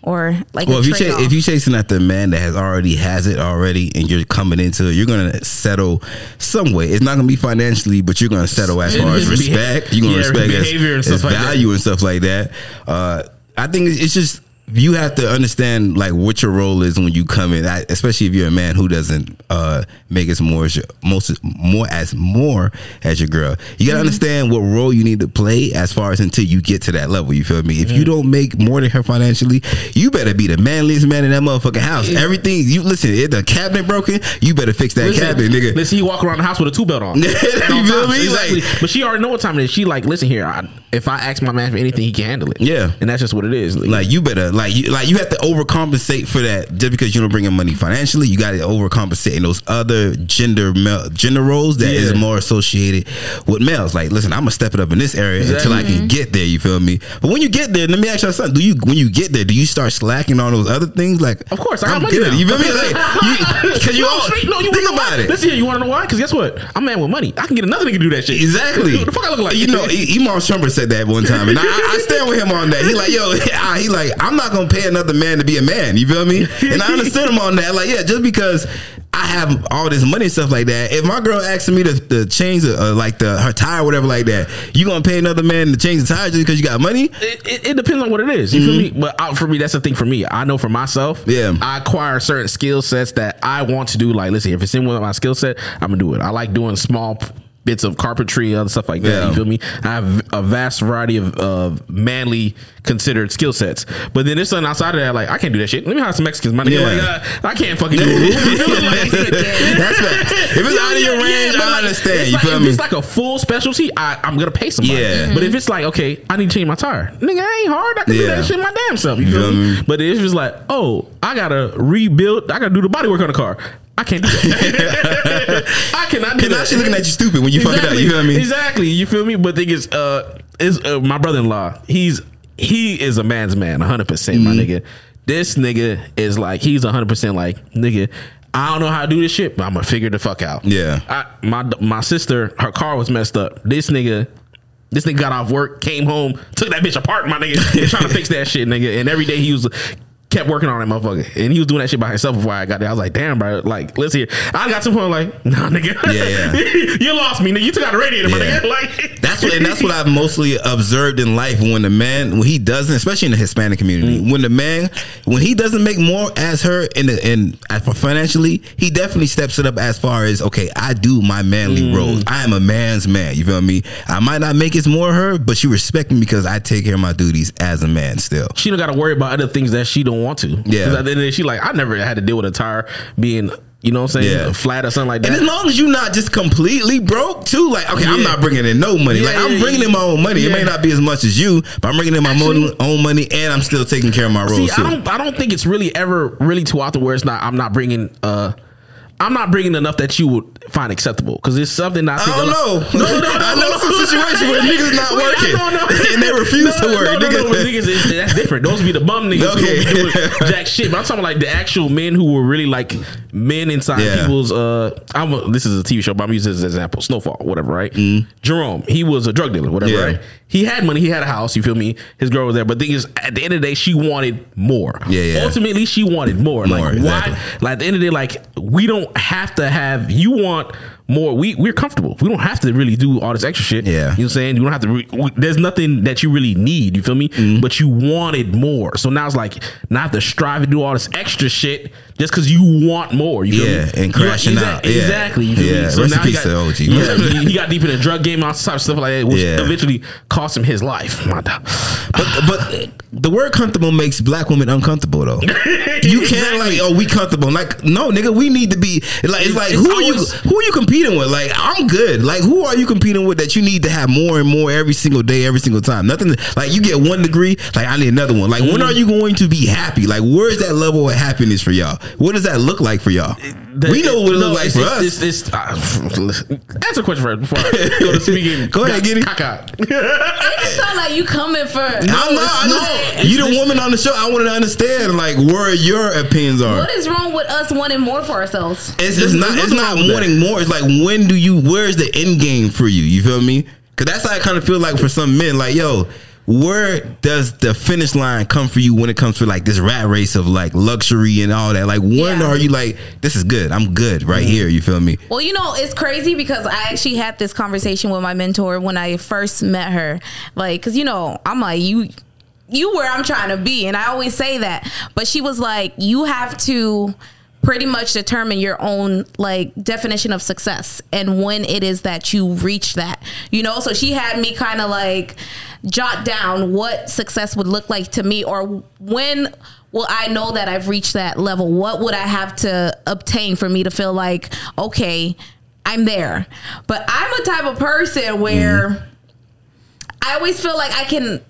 or like Well, a if you trade-off. if you chasing after a man that has already has it already, and you're coming into it, you're gonna settle some way. It's not gonna be financially, but you're gonna settle as far as respect. You're gonna yeah, respect as, behavior and as stuff like that. value and stuff like that. Uh, I think it's it's just you have to understand like what your role is when you come in, I- especially if you're a man who doesn't uh, make as more as your, most more as more as your girl. You gotta understand what role you need to play as far as until you get to that level. You feel me? If you don't make more than her financially, you better be the manliest man in that motherfucking house. Everything you listen, if the cabinet broken, you better fix that Listen, cabinet, nigga. Listen, you walk around the house with a two belt on. You feel me? Exactly. Like- but she already know what time it is. She like, listen here. I, if I ask my man for anything, he can handle it. Yeah. and that's just what it is. Like you better Like you, like you have to overcompensate for that just because you don't bring in money financially. You got to overcompensate in those other gender male, gender roles that is Yeah. more associated with males. Like, listen, I'm gonna step it up in this area until I can get there. You feel me? But when you get there, let me ask you something. Do you when you get there, do you start slacking on those other things? Like, Of course, I got I'm money good. You feel me? Like, because you, no, all straight- no, you think about why? it. Listen here, you want to know why? Because guess what? I'm a man with money. I can get another nigga to do that shit. Exactly. What the fuck I look like? You know, Iman Shumpert said that one time, and I, I stand with him on that. He like, yo, he like, I'm not gonna pay another man to be a man. You feel me? And I understand him on that. Like, yeah, just because I have all this money and stuff like that, if my girl asking me to, to change the, uh, like the her tire, or whatever, like that, you gonna pay another man to change the tire just because you got money? it, it, it depends on what it is. You feel me? But uh, for me, that's the thing. For me, I know for myself. Yeah. I acquire certain skill sets that I want to do. Like, listen, if it's in one of my skill set, I'm gonna do it. I like doing small bits of carpentry, and other stuff like that. Yeah. You feel me? I have a vast variety of, of manly considered skill sets. But then there's something outside of that, like I can't do that shit. Let me hire some Mexicans, my nigga. Yeah. Like, uh, I can't fucking do a roof. You? Like, That's. If it's out of your range, I understand. You like, feel if me? it's like a full specialty, I, I'm gonna pay somebody. Yeah. But if it's like, okay, I need to change my tire, nigga, I ain't hard. I can do that shit my damn self. You feel me? me? But it's just like, oh, I gotta rebuild. I gotta do the body work on the car. I can't do that. I cannot do Because that. now she looking at you stupid when you fuck it up. You feel me? Exactly. You feel me? But thing is, uh, is uh, my brother-in-law. He's he is a man's man, hundred percent, my Mm-hmm. nigga. This nigga is like he's hundred percent like nigga. I don't know how to do this shit, but I'm gonna figure the fuck out. Yeah. I, my my sister, her car was messed up. This nigga. This nigga got off work, came home, took that bitch apart, my nigga, trying to fix that shit, nigga. And every day he was kept working on that motherfucker, and he was doing that shit by himself before I got there. I was like, damn, bro, like let's hear. I got to the point like, nah, nigga, Yeah, you lost me, nigga. You took out the radiator, my nigga. Like That's what, and that's what I've mostly observed in life. When the man, when he doesn't, especially in the Hispanic community, Mm. when the man, when he doesn't make more as her in the in financially, he definitely steps it up as far as okay, I do my manly Mm. roles. I am a man's man. You feel me? I might not make as more her, but she respect me because I take care of my duties as a man. Still, she don't got to worry about other things that she don't want to. Yeah. At the end of the day, she like, I never had to deal with a tire being, you know what I'm saying, Yeah. flat or something like that. And as long as you're not just completely broke too, like okay, I'm not bringing in no money. Yeah, like I'm yeah, bringing in my own money. It may not be as much as you, but I'm bringing in my Actually- own, money, and I'm still taking care of my roles See, too. I don't, I don't think it's really ever really too out the where it's not. I'm not bringing, uh, I'm not bringing enough that you would find acceptable because it's something I I don't know. No, no, no, I know no, some no. situations where niggas not working no, no. and they refuse to work. No, no, Niggas- no, niggas is, that's different. Those be the bum niggas Okay. who doing jack shit. But I'm talking like the actual men who were really like men inside Yeah. people's. Uh, I'm a, this is a TV show, but I'm using this as an example. Snowfall, whatever, right? Jerome, he was a drug dealer, whatever, Mm. Yeah. right? He had money, he had a house. You feel me? His girl was there, but the thing is, at the end of the day, she wanted more. Yeah, yeah. Ultimately, she wanted more. More, like exactly. why? Like at the end of the day, like we don't have to have. You want more. We we're comfortable. We don't have to really do all this extra shit. Yeah. You know what I'm saying? You don't have to. Re- we- there's nothing that you really need. You feel me? Mm-hmm. But you wanted more. So now it's like not to strive to do all this extra shit just because you want more. You Yeah, me? and crashing out. Yeah. Exactly. You feel Yeah. me? Rest in now he got, to OG. Yeah, he, he got deep in the drug game, all type of stuff like that, which Yeah. eventually cost him his life. My. But but the word comfortable makes black women uncomfortable though. You can't like oh we comfortable like no nigga we need to be like it's like It's who are you who are you competing with like I'm good like who are you competing with that you need to have more and more every single day every single time nothing like you get one degree like I need another one like Mm-hmm. when are you going to be happy like where's that level of happiness for y'all what does that look like for y'all we know what it No, looks like for it's, us It's, it's, uh, answer a question first before I go to speaking. Go ahead, Giddy. Caca. It just sound like you coming for. I'm not, I no, just, it's you the woman on the show I want to understand like where your opinions are What is wrong with us wanting more for ourselves? It's, it's not. It's not wrong with wanting more. It's like when do you? Where's the end game for you? You feel me? Because that's how I kind of feel like for some men. Like yo, where does the finish line come for you when it comes to like this rat race of like luxury and all that? Like when Yeah. are you like this is good? I'm good right Mm-hmm. here. You feel me? Well, you know, it's crazy because I actually had this conversation with my mentor when I first met her. Like, cause you know, I'm like, you, you where I'm trying to be. And I always say that. But she was like, you have to pretty much determine your own like definition of success and when it is that you reach that. You know, so she had me kind of like jot down what success would look like to me or when will I know that I've reached that level? What would I have to obtain for me to feel like, okay, I'm there? But I'm a type of person where mm-hmm. I always feel like I can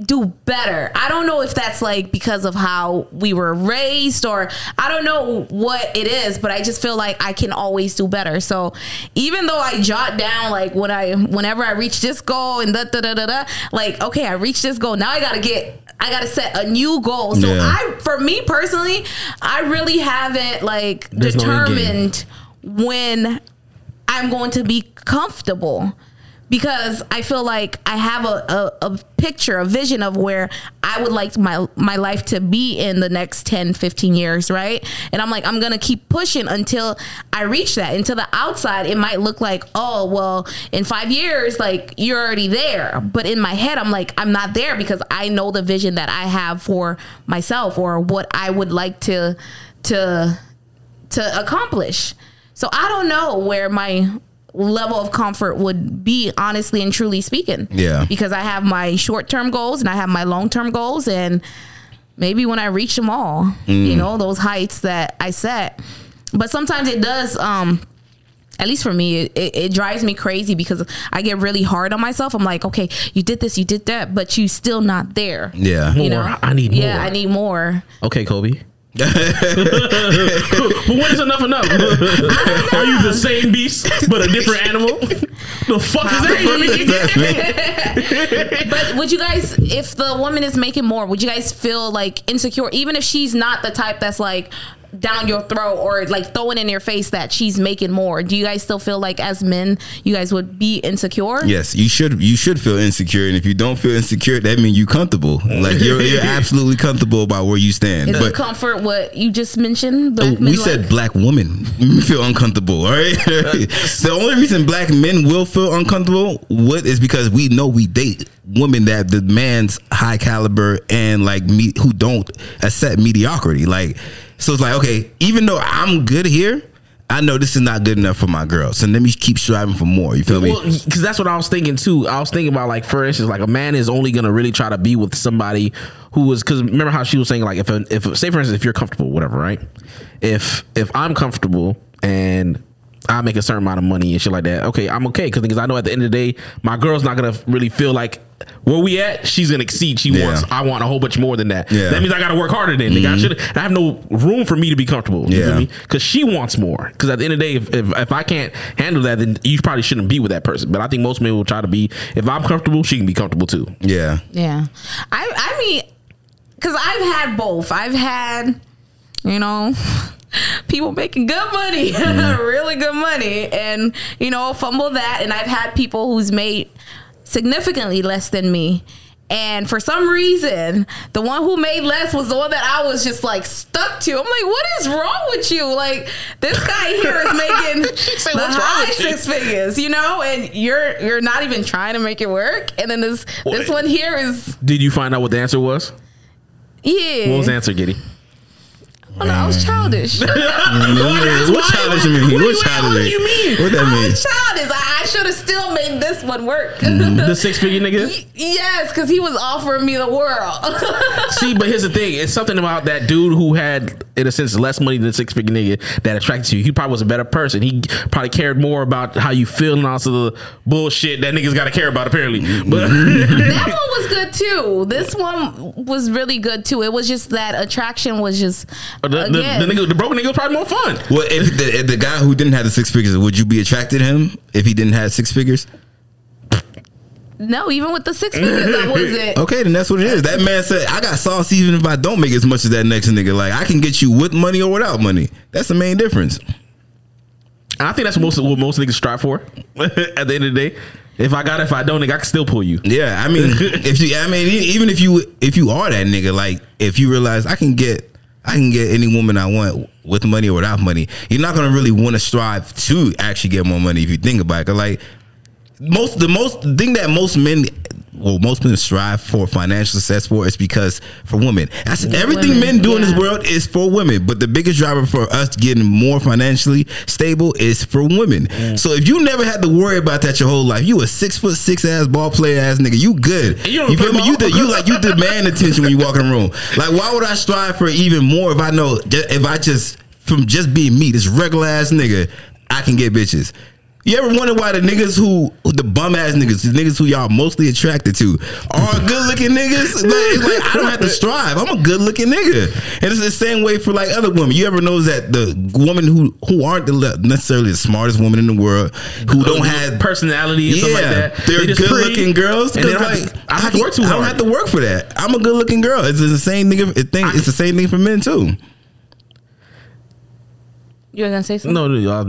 do better. I don't know if that's like because of how we were raised or I don't know what it is, but I just feel like I can always do better. So even though I jot down like when I whenever I reach this goal and da da da da da, like okay, I reached this goal. Now I gotta get I gotta set a new goal. So Yeah. I for me personally, I really haven't like There's no determined when I'm going to be comfortable because I feel like I have a, a, a picture, a vision of where I would like my my life to be in the next 10, 15 years, right? And I'm like, I'm gonna keep pushing until I reach that. Until the outside, it might look like, oh, well, in five years, like you're already there. But in my head, I'm like, I'm not there because I know the vision that I have for myself or what I would like to to to accomplish. So I don't know where my level of comfort would be honestly and truly speaking. Yeah. Because I have my short-term goals and I have my long-term goals and maybe when I reach them all, you know, those heights that I set. But sometimes it does um at least for me, it, it, it drives me crazy because I get really hard on myself. I'm like, okay, you did this, you did that, but you still not there. Yeah. You More. know? I need Yeah, more. I need more. Okay, Kobe. But when is enough enough? Are you the same beast but a different animal? the fuck is that? But would you guys, if the woman is making more, would you guys feel like insecure, even if she's not the type that's like down your throat or like throwing in your face that she's making more? Do you guys still feel like as men, you guys would be insecure? Yes, you should you should feel insecure, and if you don't feel insecure, that means you're comfortable. Like you're you're absolutely comfortable about where you stand. Is but it comfort what you just mentioned? Oh, black we men said like? black women feel uncomfortable. All right. the only reason black men will feel uncomfortable what is because we know we date women that demands high caliber and like me who don't accept mediocrity. Like so, it's like okay, even though I'm good here. I know this is not good enough for my girl, so let me keep striving for more. You feel me? Because that's what I was thinking too. I was thinking about like, for instance, like a man is only gonna really try to be with somebody who was. because remember how she was saying like if if say for instance if you're comfortable, whatever, right? If if I'm comfortable and I make a certain amount of money and shit like that, okay, I'm okay because I know at the end of the day, my girl's not gonna really feel like where we at. She's gonna exceed. She Yeah. wants. I want a whole bunch more than that. Yeah. That means I gotta work harder than. nigga. I mm-hmm. should. I have no room for me to be comfortable. You Yeah. feel me? because she wants more. Because at the end of the day, if, if, if I can't handle that, then you probably shouldn't be with that person. But I think most men will try to be. If I'm comfortable, she can be comfortable too. Yeah. Yeah. I I mean cuz I've had both. I've had you know people making good money, mm-hmm. really good money and you know fumble that and I've had people who's made significantly less than me. And for some reason, the one who made less was the one that I was just like stuck to. I'm like, what is wrong with you? Like this guy here is making the "What's wrong high with you?" six figures, you know, and you're you're not even trying to make it work. And then this this one here is Did you find out what the answer was? yeah. What was the answer, Giddy? Oh, no, I was childish. I What childish mean? What do What you- childish? what do you mean? What that mean? was childish. I, I should have still made this one work. The six figure nigga. yes, because he was offering me the world. See, but here's the thing: it's something about that dude who had, in a sense, less money than the six figure nigga that attracted you. He probably was a better person. He probably cared more about how you feel and also the bullshit that niggas got to care about. Apparently, but that one was good too. This one was really good too. It was just that attraction was just Uh, the, the, the nigga, the broken nigga was probably more fun. Well, if the, if the guy who didn't have the six figures, would you be attracted to him if he didn't have six figures? no, even with the six figures, I wasn't. Okay, then that's what it is. That man said, "I got sauce even if I don't make as much as that next nigga. Like I can get you with money or without money. That's the main difference." I think that's most what most niggas strive for. At the end of the day, if I got it, if I don't, nigga, I can still pull you. Yeah, I mean, if you, I mean, even if you, if you are that nigga, like if you realize I can get, I can get any woman I want with money or without money, you're not gonna really want to strive to actually get more money if you think about it. 'Cause, like most, the most thing that most men. Well, most men strive for financial success for is because for women. That's everything Women, men do in this world is for women. But the biggest driver for us getting more financially stable is for women. So if you never had to worry about that your whole life, you a six foot six ass ball player ass nigga, you good. You You feel me? You, de- you like you demand attention when you walk in the room. Like why would I strive for even more if I know if I just from just being me, this regular ass nigga, I can get bitches. You ever wonder why the niggas who the bum ass niggas, the niggas who y'all mostly attracted to, are good looking niggas? Like, it's like I don't have to strive. I'm a good looking nigga, and it's the same way for like other women. You ever notice that the women who who aren't the, necessarily the smartest woman in the world, who don't have personality and yeah, stuff like that. they're They good pretty, looking girls. and they 'cause, don't have like to- I don't have to work too I don't have to work for that. I'm a good looking girl. It's the same nigga thing. It's the same thing for men too. You were gonna say something? No, no, y'all,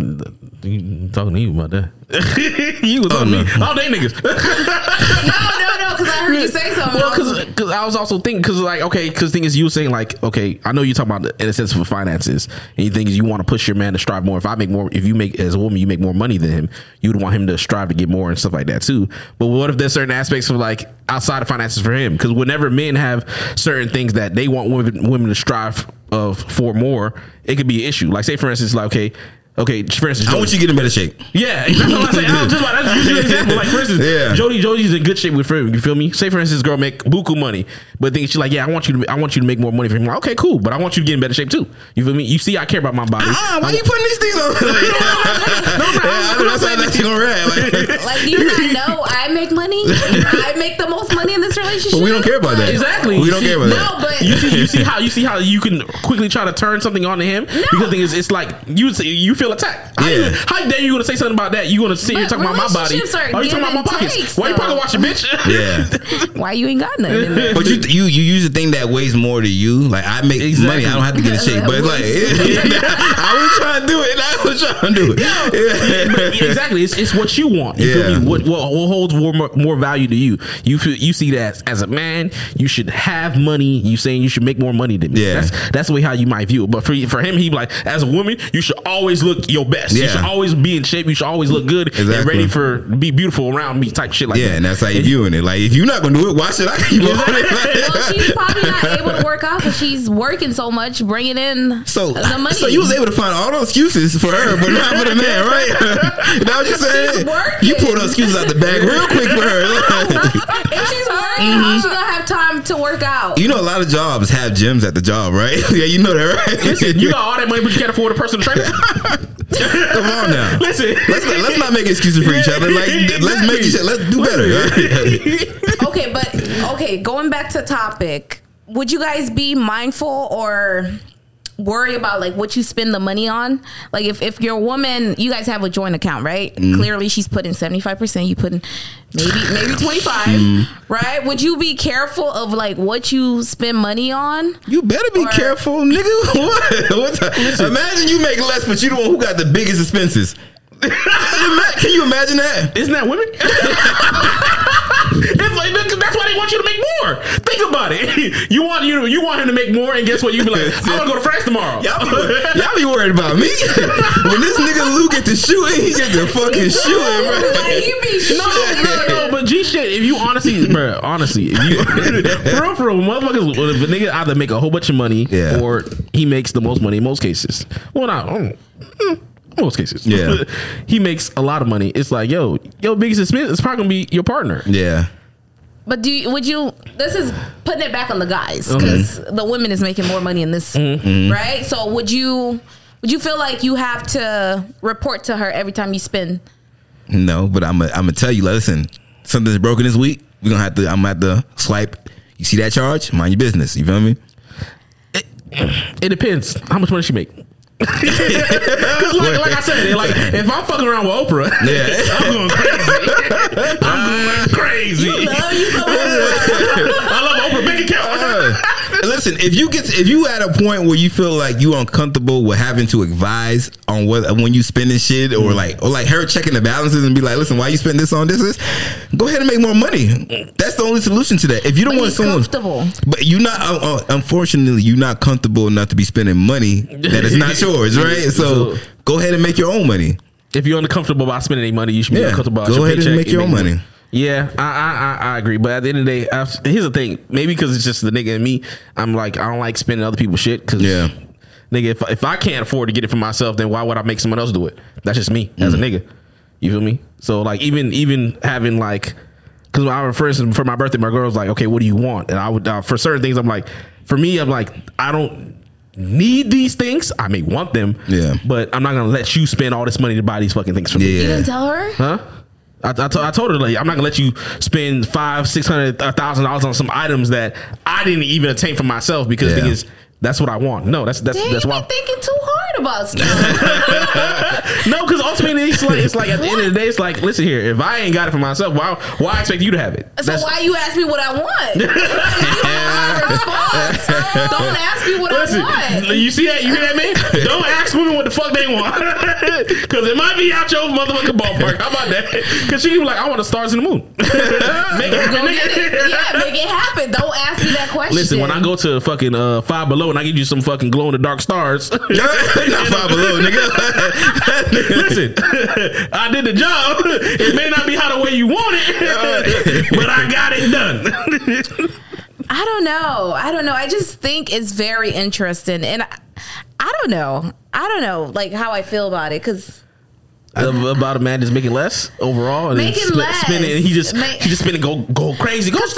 you talking to you about that. you was Oh, on no. me. All day niggas. no, no, no, because I heard you say something. well, I because I was also thinking because like okay, because thing is you were saying like okay, I know you talking about the- in a sense for finances, and you think is you want to push your man to strive more. If I make more, if you make as a woman, you make more money than him, you would want him to strive to get more and stuff like that too. But what if there's certain aspects of like outside of finances for him? Because whenever men have certain things that they want women women to strive of for more, it could be an issue. Like say for instance, like okay. Okay, for instance, I want you to get in better shape. yeah, that's what I'm saying. I was just about, that's usually an example. Like for instance, Yeah. Jody, Jody's in good shape with him. You feel me? Say for instance, girl make buku money, but then she's like, yeah, I want you to, I want you to make more money for him. Like, okay, cool, but I want you to get in better shape too. You feel me? You see, I care about my body. Ah, why you putting these things on? yeah, I know that's how that shit gonna rap. Like, like, you not know I make money? I make the most money in this relationship. but we don't care about that. Exactly. We don't see- care about No, that. but You see, you see how you see how you can quickly try to turn something on to him because the thing is, it's like you you feel attacked. How, Yeah. you, how dare you gonna say something about that? You gonna sit here But talking about my body? relationships are Are you talking about my and pockets? takes, Why you though. pocket watching, bitch? Yeah. why you ain't got nothing in there? But you you you use a thing that weighs more to you. Like I make Exactly. money, I don't have to get a shape. But it's like I was trying to do it. And I was trying to do it. Yeah, exactly. It's, it's what you want. You Yeah. feel me? What, what, what holds more, more value to you? You feel you see that as, as a man, you should have money. You saying you should make more money than me. Yeah. That's that's the way how you might view it. But for for him, he be like as a woman, you should always look your best. You should always be in shape. You should always look good and ready for be beautiful around me type shit like Yeah, that. and that's how you viewing it. Like if you're not gonna do it, why should I keep on it? well, she's probably not able to work out because she's working so much, bringing in So, the money. so you was able to find all those excuses for her, but not for the man, right? that what you saying? She's. You pulled those excuses out the bag real quick for her. if she's working, mm-hmm. how's she gonna have time to work out? you know, a lot of jobs have gyms at the job, right? yeah, you know that, right? Listen, you got all that money, but you can't afford a personal trainer. Come on now. Listen, Let's not, let's not make excuses for each other. Like let's make each other. Let's do better. right? okay, but okay, going back to topic, would you guys be mindful or worry about like what you spend the money on? Like if, if your woman, you guys have a joint account, right? Mm-hmm. Clearly she's putting 75%, you putting maybe maybe 25, mm-hmm. right? Would you be careful of like what you spend money on? You better be Or- careful, nigga. What? what the- imagine you make less, but you the one who got the biggest expenses. Ima- Can you imagine that? Isn't that women? It's like, that's that's why they want you to make more. Think about it. You want you you want him to make more, and guess what? You be like, I want to go to France tomorrow. Y'all be, y'all be worried about me. when this nigga Lou get the shooting, he get the fucking shooting, Like right? you be No, no, no, but G shit. If you honestly, bro, honestly, if you for real, for real, motherfuckers, if a nigga either make a whole bunch of money Yeah. or he makes the most money in most cases. Well, not mm, mm, most cases. Yeah. he makes a lot of money. It's like, yo, your biggest expense is probably gonna be your partner. Yeah. But do you, would you? This is putting it back on the guys Mm-hmm. because the women is making more money in this, right? So would you? Would you feel like you have to report to her every time you spend? No, but I'm gonna I'm gonna tell you. Listen, something's broken this week. We're gonna have to. I'm gonna have to swipe. You see that charge? Mind your business. You feel me? It depends how much money she make. 'Cause like, like I said, like if I'm fucking around with Oprah, Yeah. I'm going crazy. I'm going crazy. Love you so much. I love listen, if you get if you at a point where you feel like you uncomfortable with having to advise on what when you spending shit or Mm. like or like her checking the balances and be like, listen, why you spend this on this? this? Go ahead and make more money. That's the only solution to that. If you don't But want someone, comfortable. but you're not. Uh, uh, unfortunately, you're not comfortable enough to be spending money that is not yours, right? So So- go ahead and make your own money. If you're uncomfortable about spending any money, you should be Yeah, uncomfortable about go your ahead and make your own making money. Yeah, I, I I I agree. But at the end of the day, i here's the thing. Maybe because it's just the nigga and me. I'm like I don't like spending other people's shit. Cause Yeah. nigga, if if I can't afford to get it for myself, then why would I make someone else do it? That's just me as a Mm. nigga. You feel me? So like even even having like. Because when I for instance, for my birthday, my girl was like, "Okay, what do you want?" And I would uh, for certain things, I'm like, for me, I'm like, I don't. need these things. I may want them. Yeah. But I'm not gonna let you spend all this money to buy these fucking things for me. You didn't tell her? Huh? I, I, to- I told her like I'm not gonna let you spend five, six hundred, thousand dollars on some items that I didn't even attain for myself because Yeah. That's what I want. No, that's that's Dang, that's you why. be thinking too hard about stuff. No, because ultimately it's like it's like at the end of the day, it's like listen here. If I ain't got it for myself, why why I expect you to have it? so That's- why you ask me what I want? You response. Don't ask me what Listen, I want. you see that? You hear that, man? Don't ask women what the fuck they want, because it might be out your motherfucking ballpark. How about that? Because she be like, I want the stars in the moon. Make it happen, Go get it. Yeah, make it happen. Don't ask me that question. Listen, when I go to fucking uh, Five Below and I give you some fucking glow in the dark stars, Not five below, nigga. listen, I did the job. It may not be how the way you want it, but I got it done. I don't know. I don't know. I just think it's very interesting, and I, I don't know. I don't know, like how I feel about it, because About a man just making less overall, and Making spend- less. spending, and he just Ma- he just spending go go crazy, go Cause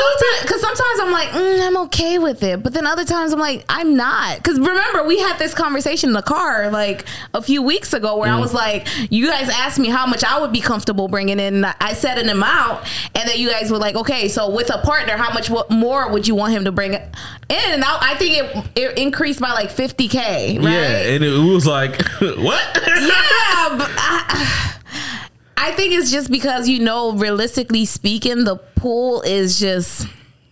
sometimes, I'm like, mm, I'm okay with it, but then other times I'm like, I'm not. Cause remember, we had this conversation in the car like a few weeks ago where I was like, you guys asked me how much I would be comfortable bringing in. I said an amount, and then you guys were like, okay, so with a partner, how much more would you want him to bring in? And I, I think it, it increased by like 50k, right? Yeah, and it was like what? yeah, but I, I think it's just because you know, realistically speaking, the pool is just.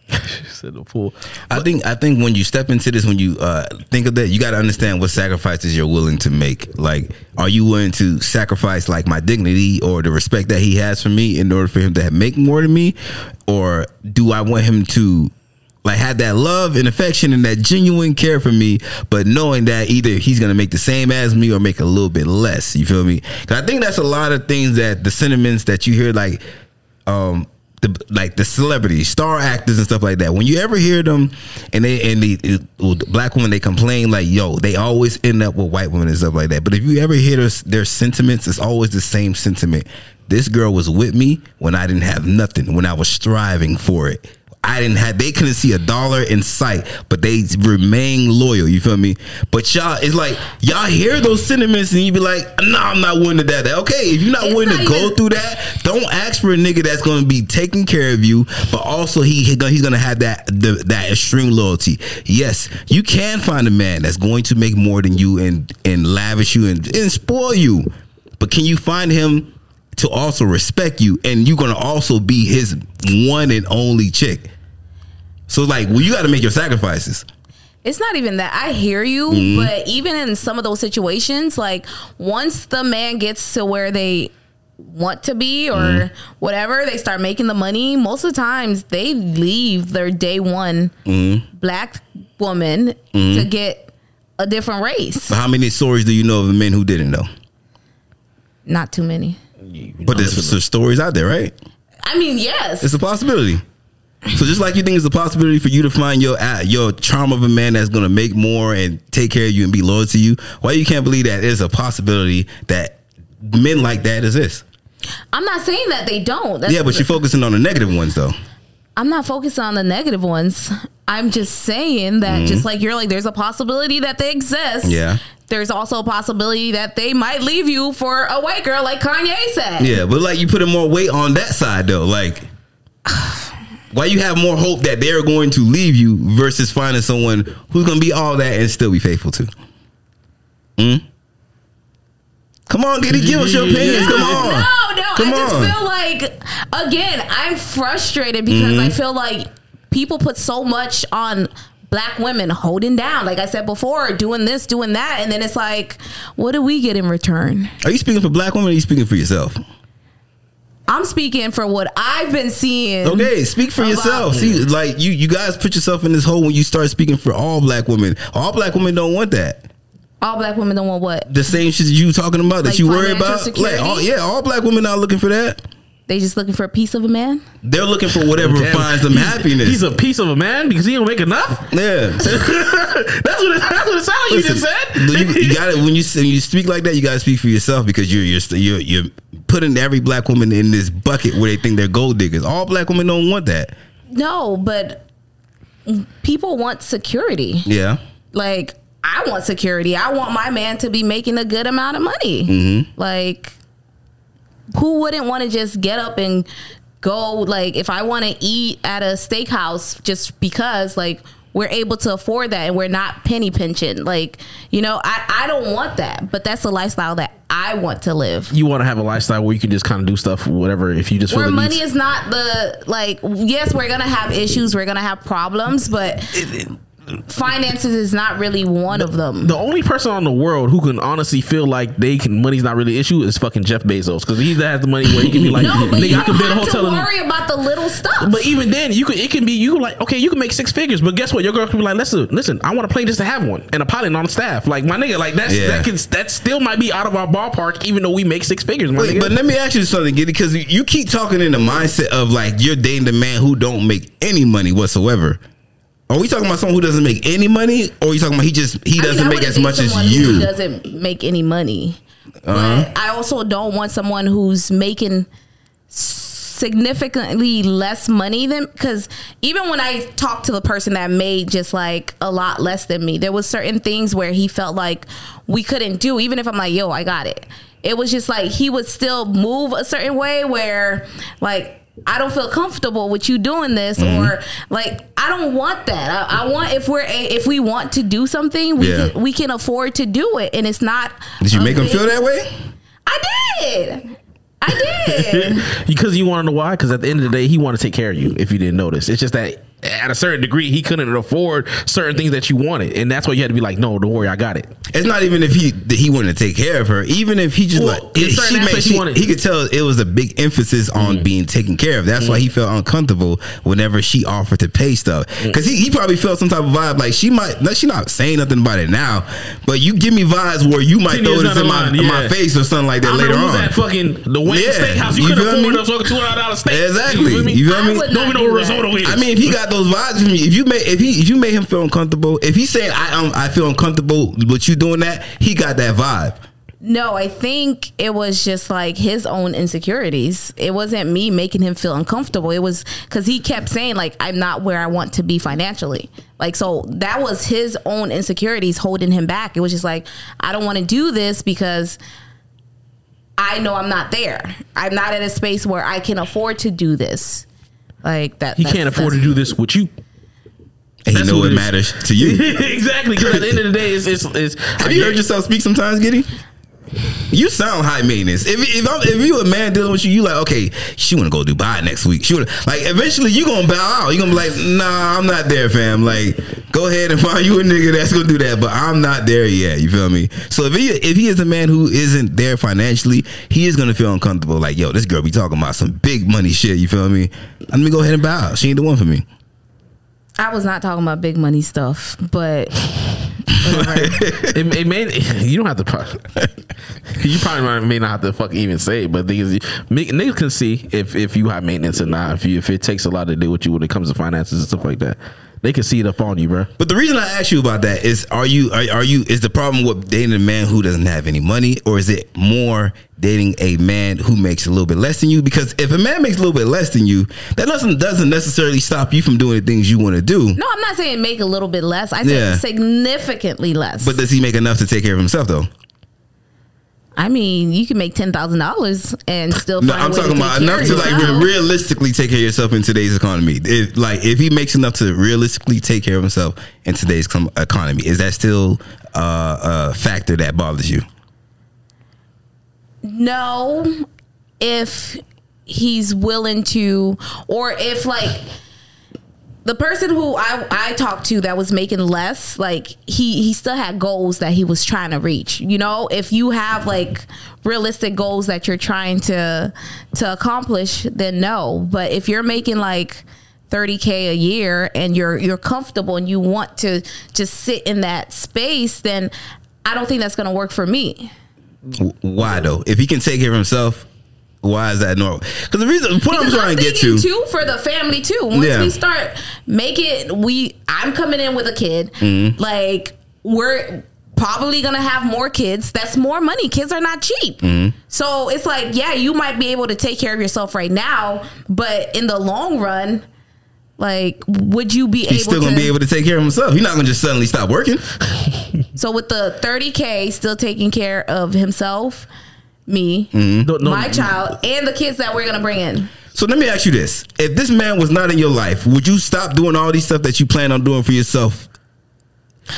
Said the fool. I think I think when you step into this, when you uh, think of that, you got to understand what sacrifices you're willing to make. Like, are you willing to sacrifice like my dignity or the respect that he has for me in order for him to make more than me, or do I want him to like have that love and affection and that genuine care for me, but knowing that either he's gonna make the same as me or make a little bit less. You feel me? 'Cause I think that's a lot of things that the sentiments that you hear like um the like the celebrities, star actors and stuff like that. When you ever hear them and they and the, the black women they complain like, yo, they always end up with white women and stuff like that. But if you ever hear their, their sentiments, it's always the same sentiment. This girl was with me when I didn't have nothing, when I was striving for it. I didn't have they couldn't see a dollar in sight, but they remain loyal. You feel me? But y'all, it's like y'all hear those sentiments and you be like, "No, I'm not willing to that." Okay, if you're not It's willing not to go through that, don't ask for a nigga that's going to be taking care of you, but also he he gonna- he's going to have that the, that extreme loyalty. Yes, you can find a man that's going to make more than you and and lavish you and, and spoil you, but can you find him? To also respect you, and you're gonna also be his one and only chick. So like, well, you got to make your sacrifices. It's not even that. I hear you, Mm-hmm. but even in some of those situations, like once the man gets to where they want to be or Mm-hmm. whatever, they start making the money. Most of the times, they leave their day one Mm-hmm. black woman to get a different race. But how many stories do you know of the men who didn't know? Not too many. But there's some stories out there, right? I mean, yes. It's a possibility. So just like you think it's a possibility for you to find your uh, your charm of a man that's gonna make more and take care of you and be loyal to you, why you can't believe that there's a possibility that men like that exist? I'm not saying that they don't. That's Yeah, but you're focusing on the negative ones though. I'm not focusing on the negative ones. I'm just saying that just like you're like, there's a possibility that they exist. Mm-hmm. Yeah. There's also a possibility that they might leave you for a white girl, like Kanye said. Yeah, but like you putting more weight on that side though. Like, why you have more hope that they're going to leave you versus finding someone who's going to be all that and still be faithful to? Hmm? Come on, Giddy, give us your opinions. Come on. No, no. Come I just on. feel like again, I'm frustrated because Mm-hmm. I feel like people put so much on black women holding down, like I said before, doing this, doing that, and then it's like, what do we get in return? Are you speaking for black women or are you speaking for yourself? I'm speaking for what I've been seeing. Okay, speak for About- yourself. See, like you, you guys put yourself in this hole when you start speaking for all black women. All black women don't want that. All black women don't want what? The same shit you talking about that Like you worry about. security? Like, all, yeah, all black women not looking for that. They just looking for a piece of a man. They're looking for whatever Damn. finds them He's- happiness. He's a piece of a man because he don't make enough. yeah. That's what it, that's what it sounds like you just said. you, you got it when you when you speak like that. You got to speak for yourself because you're you're you're, you're putting every black woman in this bucket where they think they're gold diggers. All black women don't want that. No, but people want security. Yeah. Like I want security. I want my man to be making a good amount of money. Mm-hmm. Like, who wouldn't want to just get up and go? Like, if I want to eat at a steakhouse just because, like, we're able to afford that and we're not penny pinching. Like, you know, I, I don't want that, but that's the lifestyle that I want to live. You want to have a lifestyle where you can just kind of do stuff, whatever. If you just Where the money needs- is not the like yes, we're gonna have issues, we're gonna have problems, but finances is not really one of them. the only person on the world who can honestly feel like they can money's not really an issue is fucking Jeff Bezos because he has the money where he can be like, No, nigga, you I can don't build a have to hotel. in- worry about the little stuff. But even then, you could it can be you like okay, you can make six figures, but guess what? Your girl can be like, listen, listen, I want a plane just to have one and a pilot on staff. Like my nigga, like that's Yeah. that can that still might be out of our ballpark, even though we make six figures. My Wait, nigga. but let me ask you something, Giddy, because you keep talking in the mindset of like you're dating the man who don't make any money whatsoever. Are we talking about someone who doesn't make any money, or are you talking about he just he doesn't I make as much as you? doesn't make any money. Uh-huh. But I also don't want someone who's making significantly less money than because even when I talked to the person that made just like a lot less than me, there was certain things where he felt like we couldn't do. Even if I'm like, yo, I got it. It was just like he would still move a certain way where like I don't feel comfortable with you doing this, Mm-hmm. or like I don't want that. I, I want if we're a, if we want to do something, we Yeah. can, we can afford to do it, and it's not. Did you make him big- feel that way? I did. I did. because you want to know why? Because at the end of the day, he want to take care of you. If you didn't notice, it's just that at a certain degree, he couldn't afford certain things that you wanted, and that's why you had to be like, no, don't worry, I got it. It's not even if he that he wanted to take care of her. Even if he just Well, like in it- she made, he she- wanted- he could tell it was a big emphasis on mm-hmm. being taken care of. That's why he mm-hmm. felt uncomfortable whenever she offered to pay stuff. Mm-hmm. Because he, he probably felt some type of vibe like she might. no, She not saying nothing about it now, but you give me vibes where you might 10 throw this in my, line, in my face or something like that I later on. that fucking the Wayne Yeah, Steakhouse. You, you couldn't afford me? us fucking two hundred dollars steak. Exactly. You feel me? You feel I me? would Don't even not know do what that. risotto. I mean, if he got those vibes if you made if he if you made him feel uncomfortable, if he's saying I um, I feel uncomfortable with you doing that, he got that vibe. No, I think it was just like his own insecurities. It wasn't me making him feel uncomfortable. It was because he kept saying like I'm not where I want to be financially. Like so that was his own insecurities holding him back. It was just like I don't want to do this because I know I'm not there. I'm not at a space where I can afford to do this. Like that. He that's- can't afford to do this with you. And he That's know what it it is. matters to you. exactly. Because at the end of the day, it's it's. it's Have you heard yourself speak sometimes, Giddy? You sound high maintenance. If if, I'm, if you a man dealing with you, you like okay. She want to go Dubai next week. She wanna, like eventually you gonna bow out. You gonna be like, nah, I'm not there, fam. Like, go ahead and find you a nigga that's gonna do that, but I'm not there yet. You feel me? So if he if he is a man who isn't there financially, he is gonna feel uncomfortable. Like, yo, this girl be talking about some big money shit. You feel me? Let me go ahead and bow out. She ain't the one for me. I was not talking about big money stuff, but it, it may you don't have to. You probably may not have to fucking even say it, but thing niggas can see if if you have maintenance or not. If you if it takes a lot to do with you when it comes to finances and stuff like that, they can see it up on you, bro. But the reason I ask you about that is, are you are, are you is the problem with dating a man who doesn't have any money, or is it more dating a man who makes a little bit less than you? Because if a man makes a little bit less than you, that doesn't doesn't necessarily stop you from doing the things you want to do. No, I'm not saying make a little bit less. I said Yeah. significantly less. But does he make enough to take care of himself though? I mean, you can make ten thousand dollars and still. No, I'm talking about enough to like yourself. re- realistically take care of yourself in today's economy. If, like if he makes enough to realistically take care of himself in today's com- economy, is that still uh, a factor that bothers you? No, if he's willing to, or if like the person who I I talked to that was making less, like he he still had goals that he was trying to reach. You know, if you have like realistic goals that you're trying to to accomplish, then no. But if you're making like 30k a year and you're you're comfortable and you want to just sit in that space, then I don't think that's going to work for me. Why though? If he can take care of himself, why is that normal? Because the reason, what I'm Because trying to get to, too for the family too. Once Yeah. we start make it, we I'm coming in with a kid. Mm-hmm. Like we're probably gonna have more kids. That's more money. Kids are not cheap. Mm-hmm. So it's like, yeah, you might be able to take care of yourself right now, but in the long run, like, would you be he's able still gonna to? be able to take care of himself. He's not gonna just suddenly stop working. so with the 30k, still taking care of himself, me, mm-hmm. No, no, my child, and the kids that we're gonna bring in. So let me ask you this: If this man was not in your life, would you stop doing all these stuff that you plan on doing for yourself?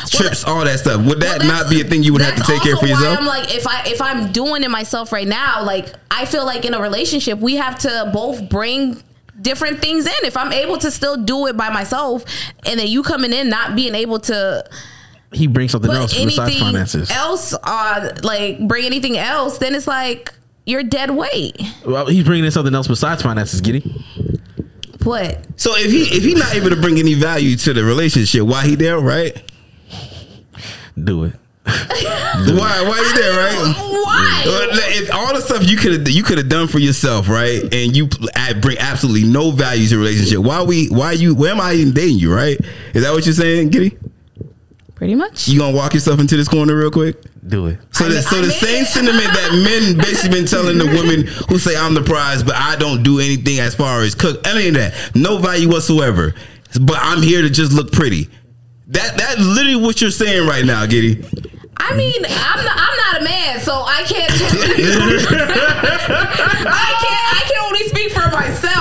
Trips, all that stuff. Would that Well, not be a thing you would have to take care of for yourself? I'm like, if I if I'm doing it myself right now, like I feel like in a relationship we have to both bring different things in. If I'm able to still do it by myself, and then you coming in not being able to he brings something put else besides finances. else on, like bring anything else, then it's like you're dead weight. Well, he's bringing in something else besides finances, Giddy. What? So if he if he not able to bring any value to the relationship, why he there, right? Do it. Why why he there, right? Why? If all the stuff you could have you could have done for yourself, right, and you bring absolutely no value to the relationship, why we why you why am I even dating you, right? Is that what you're saying, Giddy? Pretty much. You gonna walk yourself into this corner real quick? Do it. So, I the, so I the mean- same sentiment that men basically been telling the women who say I'm the prize, but I don't do anything as far as cook. Any of that, no value whatsoever. But I'm here to just look pretty. That that's literally what you're saying right now, Giddy. I mean, I'm not, I'm not a man, so I can't. Tell you. I can't. I can only speak for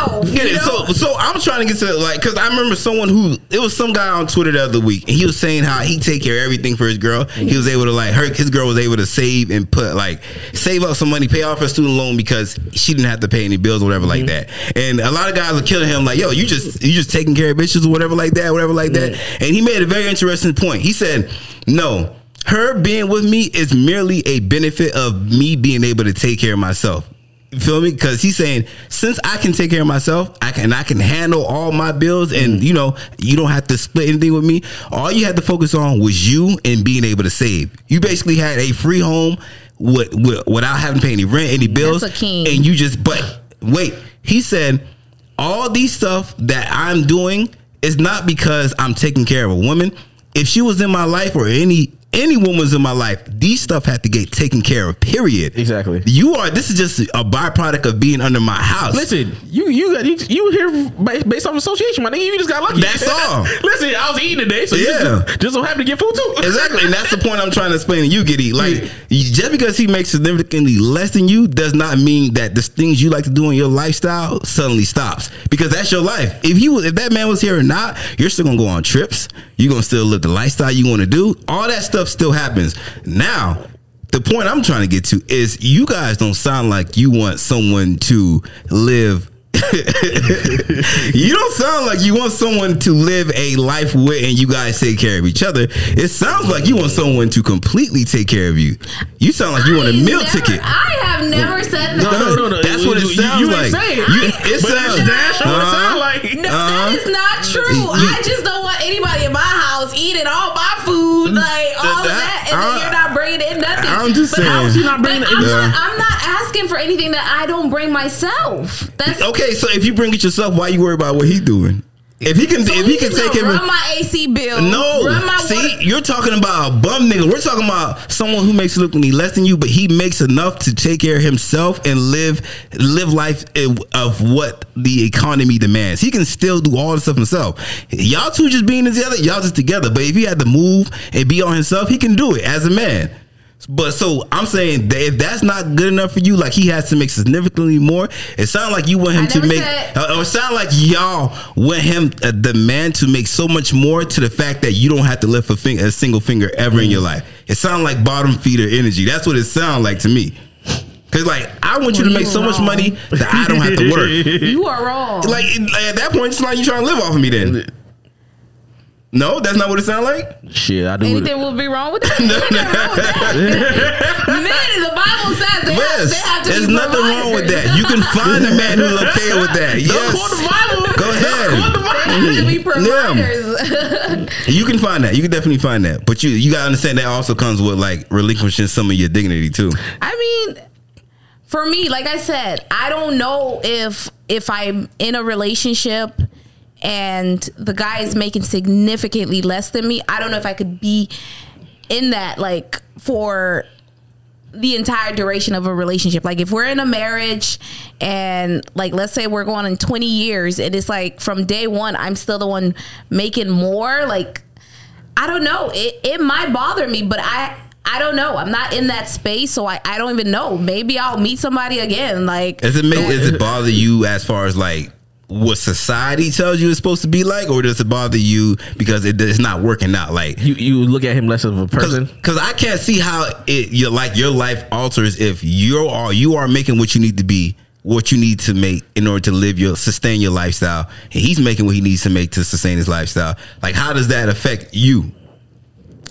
myself. Get you it? know? So, so I'm trying to get to like, cause I remember someone who it was some guy on Twitter the other week, and he was saying how he take care of everything for his girl. He was able to like, her his girl was able to save and put like save up some money, pay off her student loan because she didn't have to pay any bills or whatever like mm-hmm. that. And a lot of guys are killing him like, yo, you just you just taking care of bitches or whatever like that, whatever like that. And he made a very interesting point. He said, no. Her being with me is merely a benefit of me being able to take care of myself. You feel me? Because he's saying since I can take care of myself, I can I can handle all my bills, and mm. you know you don't have to split anything with me. All you had to focus on was you and being able to save. You basically had a free home with, with without having to pay any rent, any bills, That's a king. and you just. But wait, he said all these stuff that I'm doing is not because I'm taking care of a woman. If she was in my life or any any woman's in my life, these stuff had to get taken care of. Period. Exactly. You are. This is just a byproduct of being under my house. Listen, you you got you, you here based off association, my nigga. You just got lucky. That's all. Listen, I was eating today, so you Yeah. just, just so happen to get food too. Exactly, and that's the point I'm trying to explain to you, Giddy. Like, just because he makes significantly less than you does not mean that the things you like to do in your lifestyle suddenly stops. Because that's your life. If was, if that man was here or not, you're still gonna go on trips. You're gonna still live the lifestyle you want to do. All that stuff still happens. Now, the point I'm trying to get to is you guys don't sound like you want someone to live. you don't sound like you want someone to live a life with and you guys take care of each other. It sounds like you want someone to completely take care of you. You sound like you want a meal never- ticket. I have never said that. No, no, no, no. That's what it You- you- sounds you like. ain't saying. You- it But sounds- that's what it Uh-huh. sound like. No, Uh-huh. that is not true. You- I just don't want anybody in my house eating all my food, like all of that, and Uh, then you're not bringing in nothing. I'm just But saying. I'm- How is he not bringing I'm, not, I'm not asking for anything that I don't bring myself. That's Okay, so if you bring it yourself, why you worry about what he doing? If he can, so if he can can take care of run my AC bill. No, see, water- you're talking about a bum nigga. We're talking about someone who makes it look less than you, but he makes enough to take care of himself and live live life of what the economy demands. He can still do all the stuff himself. Y'all two just being together, y'all just together. But if he had to move and be on himself, he can do it as a man. But so I'm saying that if that's not good enough for you, like he has to make significantly more. It sounds like you want him I to make, said- uh, or it sound like y'all want him, uh, the man, to make so much more to the fact that you don't have to lift a, fing- a single finger ever in your life. It sounds like bottom feeder energy. That's what it sounds like to me. Cause like I want you to Well, make you so much money that I don't have to work. you are wrong. like at that point, it's like you trying to live off of me. Then no, that's not what it sounds like. Shit, I do. Anything will be wrong with that? Anything wrong with? Men, the Bible says they, have, Yes, they have to there's be nothing wrong with that. You can find a man who's okay with that. Don't quote the Yes, Bible. Go ahead. Don't quote the Bible. They have to be providers. you can find that. You can definitely find that. But you you gotta understand that also comes with like relinquishing some of your dignity too. I mean, for me, like I said, I don't know if if I'm in a relationship and the guy is making significantly less than me. I don't know if I could be in that like for the entire duration of a relationship. Like if we're in a marriage and like let's say we're going in 20 years and it's like from day 1 I'm still the one making more like I don't know. It it might bother me, but I I don't know. I'm not in that space, so I, I don't even know. Maybe I'll meet somebody again. Like Does it make does it bother you as far as like what society tells you it's supposed to be like, or does it bother you because it, it's not working out? Like You you look at him less of a person. because I can't see how it your like your life alters if you are all you are making what you need to be what you need to make in order to live your sustain your lifestyle and he's making what he needs to make to sustain his lifestyle like how does that affect you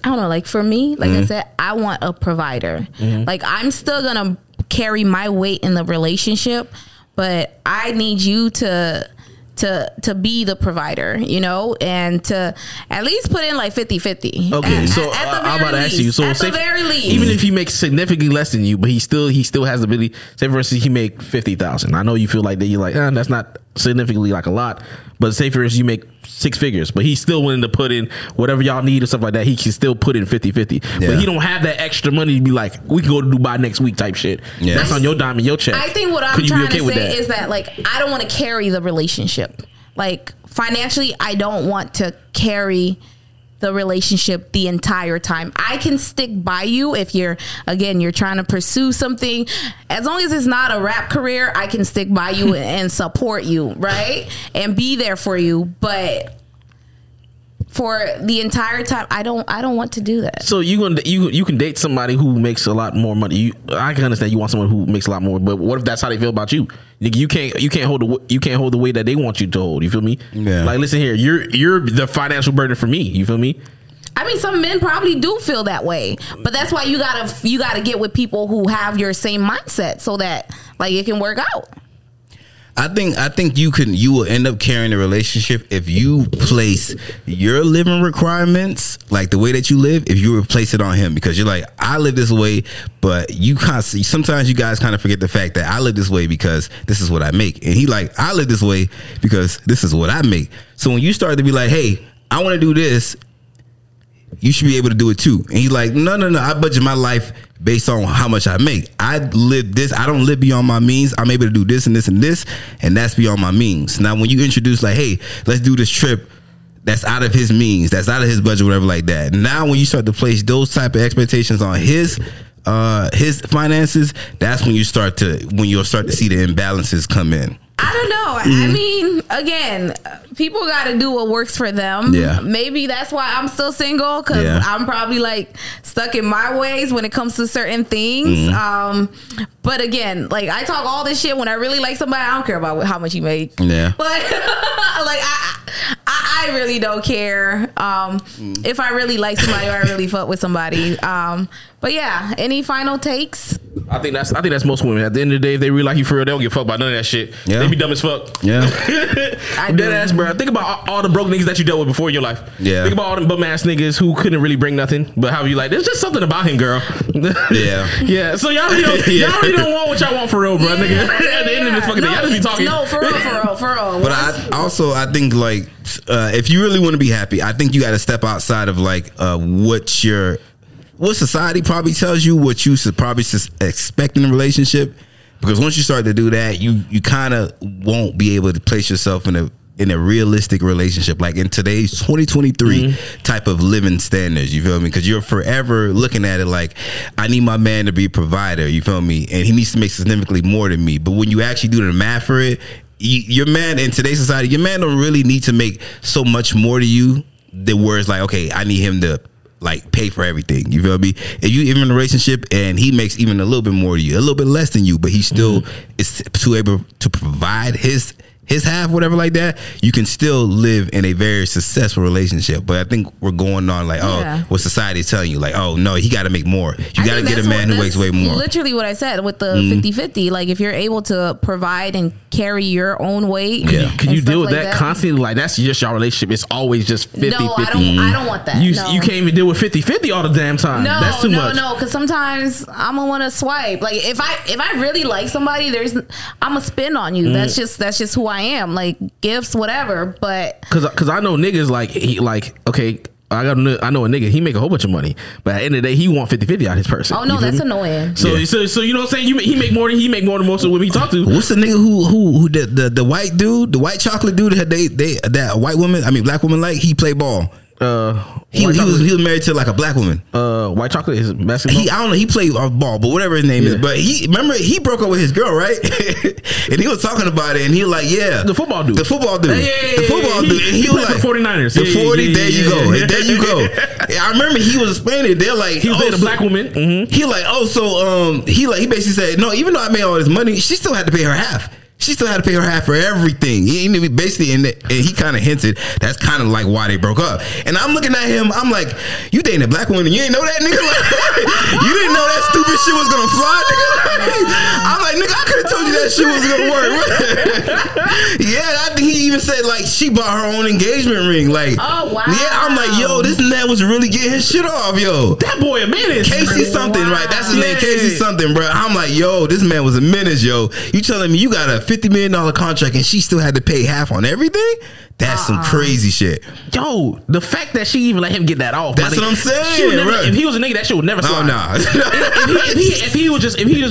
I don't know. Like for me, like Mm-hmm. I said, I want a provider. Like I'm still gonna carry my weight in the relationship, but I need you to to to be the provider, you know, and to at least put in like 50-50. Okay, At- so at, the I'm about to ask you. So at say the very least, even if he makes significantly less than you, but he still he still has the ability. Say for instance, he make fifty thousand. I know you feel like that. You're like, eh, that's not significantly like a lot. But say for instance, you make six figures, but he's still willing to put in whatever y'all need or stuff like that. He can still put in 50-50. Yeah. But he don't have that extra money to be like, we can go to Dubai next week type shit. Yeah. That's on your dime and your check. I think what I'm Could you trying okay to say that? is that like I don't want to carry the relationship. Like financially, I don't want to carry the relationship the entire time. I can stick by you if you're again you're trying to pursue something. As long as it's not a rap career, I can stick by you and support you, right? And be there for you, but for the entire time, I don't I don't want to do that. So you gonna you you can date somebody who makes a lot more money. You, I can understand you want someone who makes a lot more, but what if that's how they feel about you? Nigga, You can't you can't hold the you can't hold the weight that they want you to hold. You feel me? Yeah. Like listen here, you're you're the financial burden for me. You feel me? I mean, some men probably do feel that way, but that's why you gotta you gotta get with people who have your same mindset so that like it can work out. I think I think you can you will end up carrying a relationship if you place your living requirements like the way that you live if you replace it on him because you're like I live this way but you of sometimes you guys kind of forget the fact that I live this way because this is what I make and he like I live this way because this is what I make so when you start to be like hey I want to do this you should be able to do it too. And he's like, no, no, no. I budget my life based on how much I make. I live this. I don't live beyond my means. I'm able to do this and this and this, and that's beyond my means. Now, when you introduce like, hey, let's do this trip. That's out of his means. That's out of his budget, whatever, like that. Now, when you start to place those type of expectations on his uh his finances, that's when you start to when you'll start to see the imbalances come in. I don't know. I Mm-hmm. mean, again, people got to do what works for them. Yeah. Maybe that's why I'm still single because Yeah. I'm probably like stuck in my ways when it comes to certain things. Mm-hmm. Um, but again, like I talk all this shit when I really like somebody. I don't care about how much you make. Yeah. But like I, I, I really don't care. Um, Mm. if I really like somebody or I really fuck with somebody. Um, but yeah, any final takes? I think that's I think that's most women. At the end of the day, if they really like you for real, they don't give a fuck about none of that shit. Yeah. They be dumb as fuck. Yeah. I Dead do. ass, bro. Think about all, all the broke niggas that you dealt with before in your life. Yeah. Think about all them bum ass niggas who couldn't really bring nothing, but how you like? There's just something about him, girl. Yeah. yeah. So y'all really don't, Yeah. y'all really don't want what y'all want for real, bro, nigga. At the end of this fucking day, y'all just be talking. No, for real, for real, for real. But I also I think like uh, if you really want to be happy, I think you got to step outside of like uh, what your what society probably tells you, what you should probably expect in a relationship. Because once you start to do that, you you kind of won't be able to place yourself in a in a realistic relationship, like in today's 2023 mm-hmm. type of living standards. You feel me? Because you're forever looking at it like, I need my man to be a provider. You feel me? And he needs to make significantly more than me. But when you actually do the math for it, you, your man in today's society, your man don't really need to make so much more to you. Than where it's like, okay, I need him to like pay for everything. You feel me? If you even in a relationship and he makes even a little bit more to you, a little bit less than you, but he still mm-hmm. is too able to provide his his half, whatever like that, you can still live in a very successful relationship. But I think we're going on like, oh, Yeah. what is telling you, like, oh no, he got to make more. You got to get a man what- who makes way more. Mm-hmm. Literally what I said with the 50 50. Like, if you're able to provide and carry your own weight. Yeah. Can you deal with like that, constantly? Like that's just your relationship. It's always just 50 No, I 50. don't, I don't want that. You no. you can't even deal with 50 50 all the damn time. No, that's too no, much. no. Because sometimes I'm gonna want to swipe. Like if I if I really like somebody, there's I'm gonna spend on Mm. you. That's just that's just who I am. Like gifts, whatever. But Cause, cause I know niggas like he like okay. I got I know a nigga he make a whole bunch of money, but at the end of the day he want 50-50 out of his person. oh no, that's me? annoying. So, Yeah. so so you know what I'm saying? You, he make more than he make more than most of the women he talk to. What's the nigga who who who the, the the white dude, the white chocolate dude that they they that white woman, I mean black woman like he play ball Uh, He, white he was he was married to like a black woman. uh, white chocolate is basketball. He I don't know. He played ball, but whatever his name Yeah. is. But he remember he broke up with his girl, right? and he was talking about it, and he was like, yeah, The football dude. the football dude, Yeah, yeah, yeah, the football dude. he- And he he, was played like for 49ers. The Yeah, yeah, forty, yeah, there you yeah, go, yeah. there you go. I remember he was explaining. it. They're like, he was oh, dating a black woman. Mm-hmm. He like, oh, so um, he like he basically said, no, even though I made all this money, she still had to pay her half. She still had to pay her half for everything. He he basically, and, and he kind of hinted that's kind of like why they broke up. And I'm looking at him, I'm like, you dating a black woman and you ain't know that nigga? Like, you didn't know that stupid shit was gonna fly, nigga? I'm like, nigga, I could have told you that shit was gonna work. yeah, I think he even said like she bought her own engagement ring. Like, Oh, wow. Yeah, I'm like, yo, this man was really getting his shit off, yo. That boy a menace. Casey something, right? That's his name, Casey something, bro. I'm like, yo, this man was a menace, yo. You telling me you got a fifty million dollar contract and she still had to pay half on everything? That's some uh-uh. crazy shit. Yo, the fact that she even let him get that off. That's what I'm saying, she would never- right. If he was a nigga, that shit would never Oh slide. no, if, he, if, he, if he if he was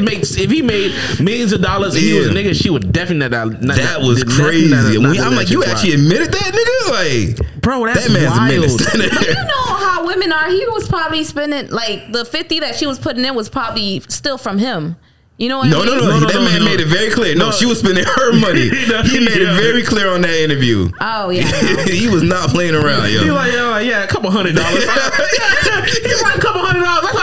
just makes if he made millions of dollars and he was a nigga, she would definitely not. not that was not- crazy. not- not- When- not I'm like, you actually slide. admitted that, nigga? Like, bro, that's that man's wild. a menace. You know how women are. He was probably spending like the fifty that she was putting in was probably still from him. You know what No, I no, mean? no, No, no, That no, man no. made it very clear. No, No. she was spending her money. No, he made yeah. it very clear on that interview. Oh yeah. he was not playing around, yo. He like, uh, yeah, a couple hundred dollars. He's like a couple hundred dollars.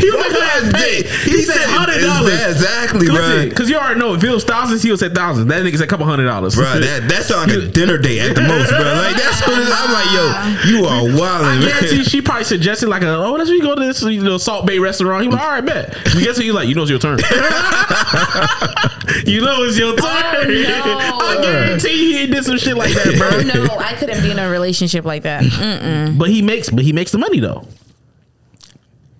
He he was making that pay. He, said hundred dollars. exactly, bro. because you already know if it was thousands, he would say thousands. That nigga said a couple hundred dollars. Bro, that that sounds like a dinner date at the most, bro. Like that's what. I'm like, yo, you are I guarantee man. she probably suggested like a oh let's we go to this you know Salt Bay restaurant. He was like, all right, bet. You guess what? He's like, you know it's your turn. you know it's your turn. Oh, no. I guarantee he did some shit like that, bro. Oh no, I couldn't be in a relationship like that. Mm-mm. But he makes, but he makes the money though.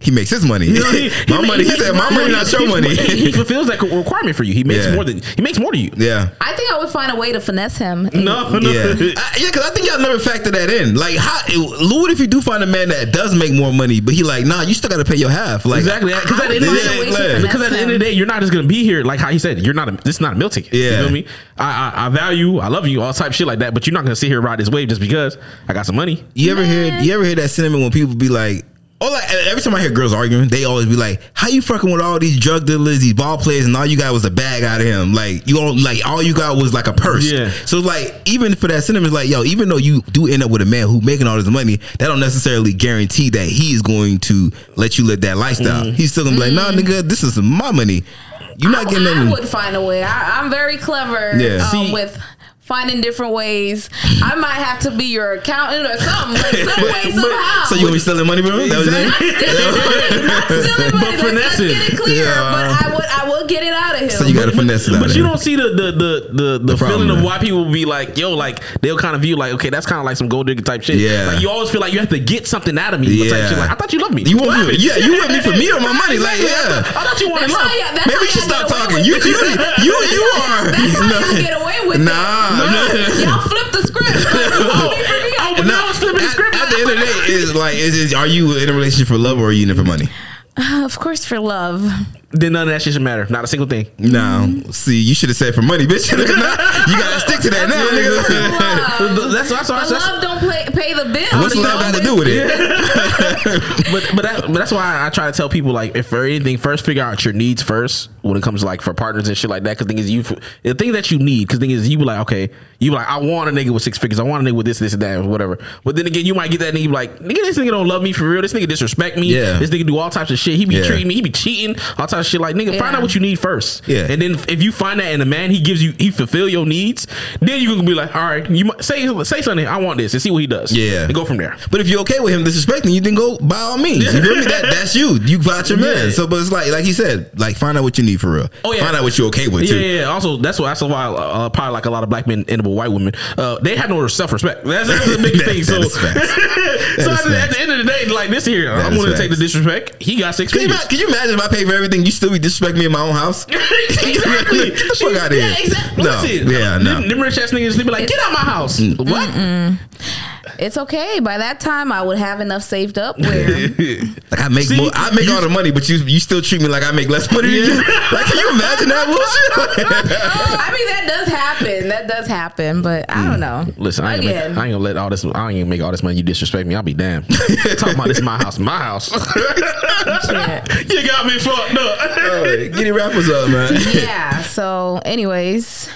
He makes his money. You know, he- my he- money. He, makes said, my money, not your He- money. He, he fulfills that requirement for you. He makes Yeah. more than he makes more to you. yeah. I think I would find a way to finesse him. No, no. Yeah, I, yeah, because I think y'all never factor that in. Like, how, Lou, what if you do find a man that does make more money, but he like, nah, you still got to pay your half. Like, Exactly, because at the end of the I would find a way to day, because at the end of the day, you're not just gonna be here. Like how he said, you're not. A, this is not a meal ticket. you Yeah. feel me? I, I I value, I love you, all type of shit like that. But you're not gonna sit here and ride this wave just because I got some money. You ever hear you ever hear that sentiment when people be like, oh, like every time I hear girls arguing, they always be like, "How you fucking with all these drug dealers, these ball players, and all you got was a bag out of him? Like you all like all you got was like a purse." Yeah. So like even for that sentiment, it's like yo, even though you do end up with a man who making all this money, that don't necessarily guarantee that he is going to let you live that lifestyle. Mm-hmm. He's still gonna be like, nah, nigga, this is my money. You're not getting I, I would find a way. I, I'm very clever Yeah. um, See- with finding different ways. I might have to be your accountant or something, like some way, somehow. So you gonna be stealing money, bro? That was it? not stealing money. But let's, let's get it clear. Yeah. But I would, I will get it out of him. So you got to finesse it out But of you him. don't see the the the the, the, problem, feeling of why people will be like, yo, like they'll kind of view like, okay, that's kind of like some gold digger type shit. Yeah. Like you always feel like you have to get something out of me. Yeah. Type shit. Like I thought you loved me. You want me? Yeah, you with me for me or my money? Like, Exactly. I yeah. thought- I thought you wanted love. you- Maybe how we should y'all stop talking. You, you, you, you are. That's how No. you get away with Nah, it. no. Y'all flip the script. oh, Oh, but now it's flipping the script. at the end of the day, is like, is, is are you in a relationship for love or are you in it for money? of course, for love. then none of that shit should matter. Not a single thing. No. See, you should have said for money, bitch. you gotta stick to that now, nigga. Love. That's that's why. But That's, love don't play, pay the bill. What's love got to do with it? but but, that, but that's why I try to tell people like if for anything, first figure out your needs first when it comes to like for partners and shit like that. Because thing is, you the thing that you need. Because thing is, you be like, okay, you be like, I want a nigga with six figures. I want a nigga with this, this, and that, or whatever. But then again, you might get that nigga be like, nigga, this nigga don't love me for real. This nigga disrespect me. Yeah. This nigga do all types of shit. He be Yeah. treating me. He be cheating. All types of shit. Like nigga, find out what you need first. Yeah. And then if you find that in a man, he gives you, he fulfill your needs. Then you can be like, all right, you might say say something. I want this and see what he does. Yeah. And go from there. But if you're okay with him disrespecting you, then go by all means. You feel me? That, that's you. You got your man. Yeah. So, but it's like, like he said, like find out what you need for real. Oh, yeah. Find out what you're okay with Yeah, too. yeah, yeah. Also, that's why that's why uh, probably like a lot of black men and white women, uh, they have no self respect. That's, that's the biggest That- thing. that So, so at, the, at the end of the day, like this here, That I'm is willing to take the disrespect. He got six Can you, figures. ima- can you imagine if I pay for everything, you still be disrespect me in my own house? exactly. Get the fuck out of here. Yeah, exactly. No. Listen, Yeah, no. Them, them rich ass niggas, they be like, get out my house. Mm. What? It's okay. By that time, I would have enough saved up where Like I make See, more, I make all the money, but you you still treat me like I make less money than you. Like, can you imagine that bullshit? I mean that does happen. That does happen, but I don't mm. know. Listen, I ain't, gonna make, I ain't gonna let all this. I ain't gonna make all this money. You disrespect me. I'll be damned. Talking about this is my house, my house. you got me fucked up. All right, get the rappers up, man. yeah. So, anyways.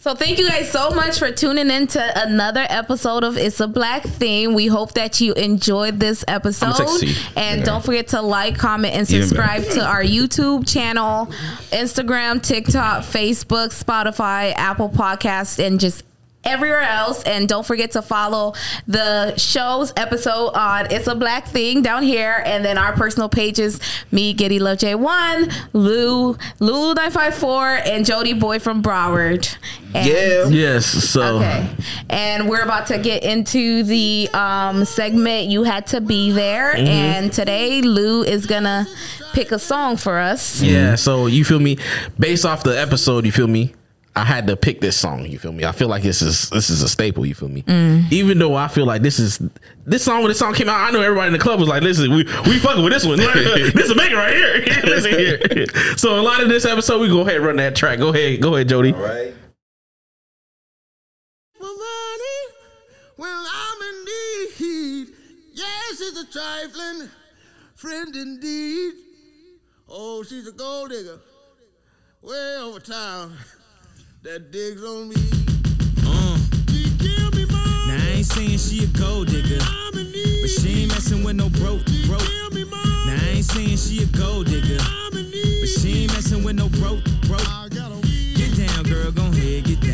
So thank you guys so much for tuning in to another episode of It's a Black Thing. We hope that you enjoyed this episode. And don't forget to like, comment, and subscribe to our YouTube channel, Instagram, TikTok, Facebook, Spotify, Apple Podcasts, and just everywhere else. And don't forget to follow the show's episode on It's a Black Thing down here. And then our personal pages, me, Giddy Love J1, Lou, Lulu954, and Jody Boy from Broward. And Yeah. yes. So Okay. And we're about to get into the um, segment You Had to Be There. Mm-hmm. And today, Lou is going to pick a song for us. yeah. So you feel me? Based off the episode, you feel me? I had to pick this song. You feel me? I feel like this is this is a staple. You feel me? Mm. Even though I feel like this is this song when this song came out, I know everybody in the club was like, "Listen, we we fucking with this one. this is making right here. Listen here." So a lot of this episode, we go ahead and run that track. Go ahead, go ahead, Jody. Right. money when I'm in need. Yes, it's a trifling friend indeed. Oh, she's a gold digger way over town that digs on me. Uh. me now I ain't saying she a gold digger, but she ain't messing with no broke broke. Now I ain't saying she a gold digger, but she ain't messing with no broke broke. Get down, girl, gon' ahead, get down.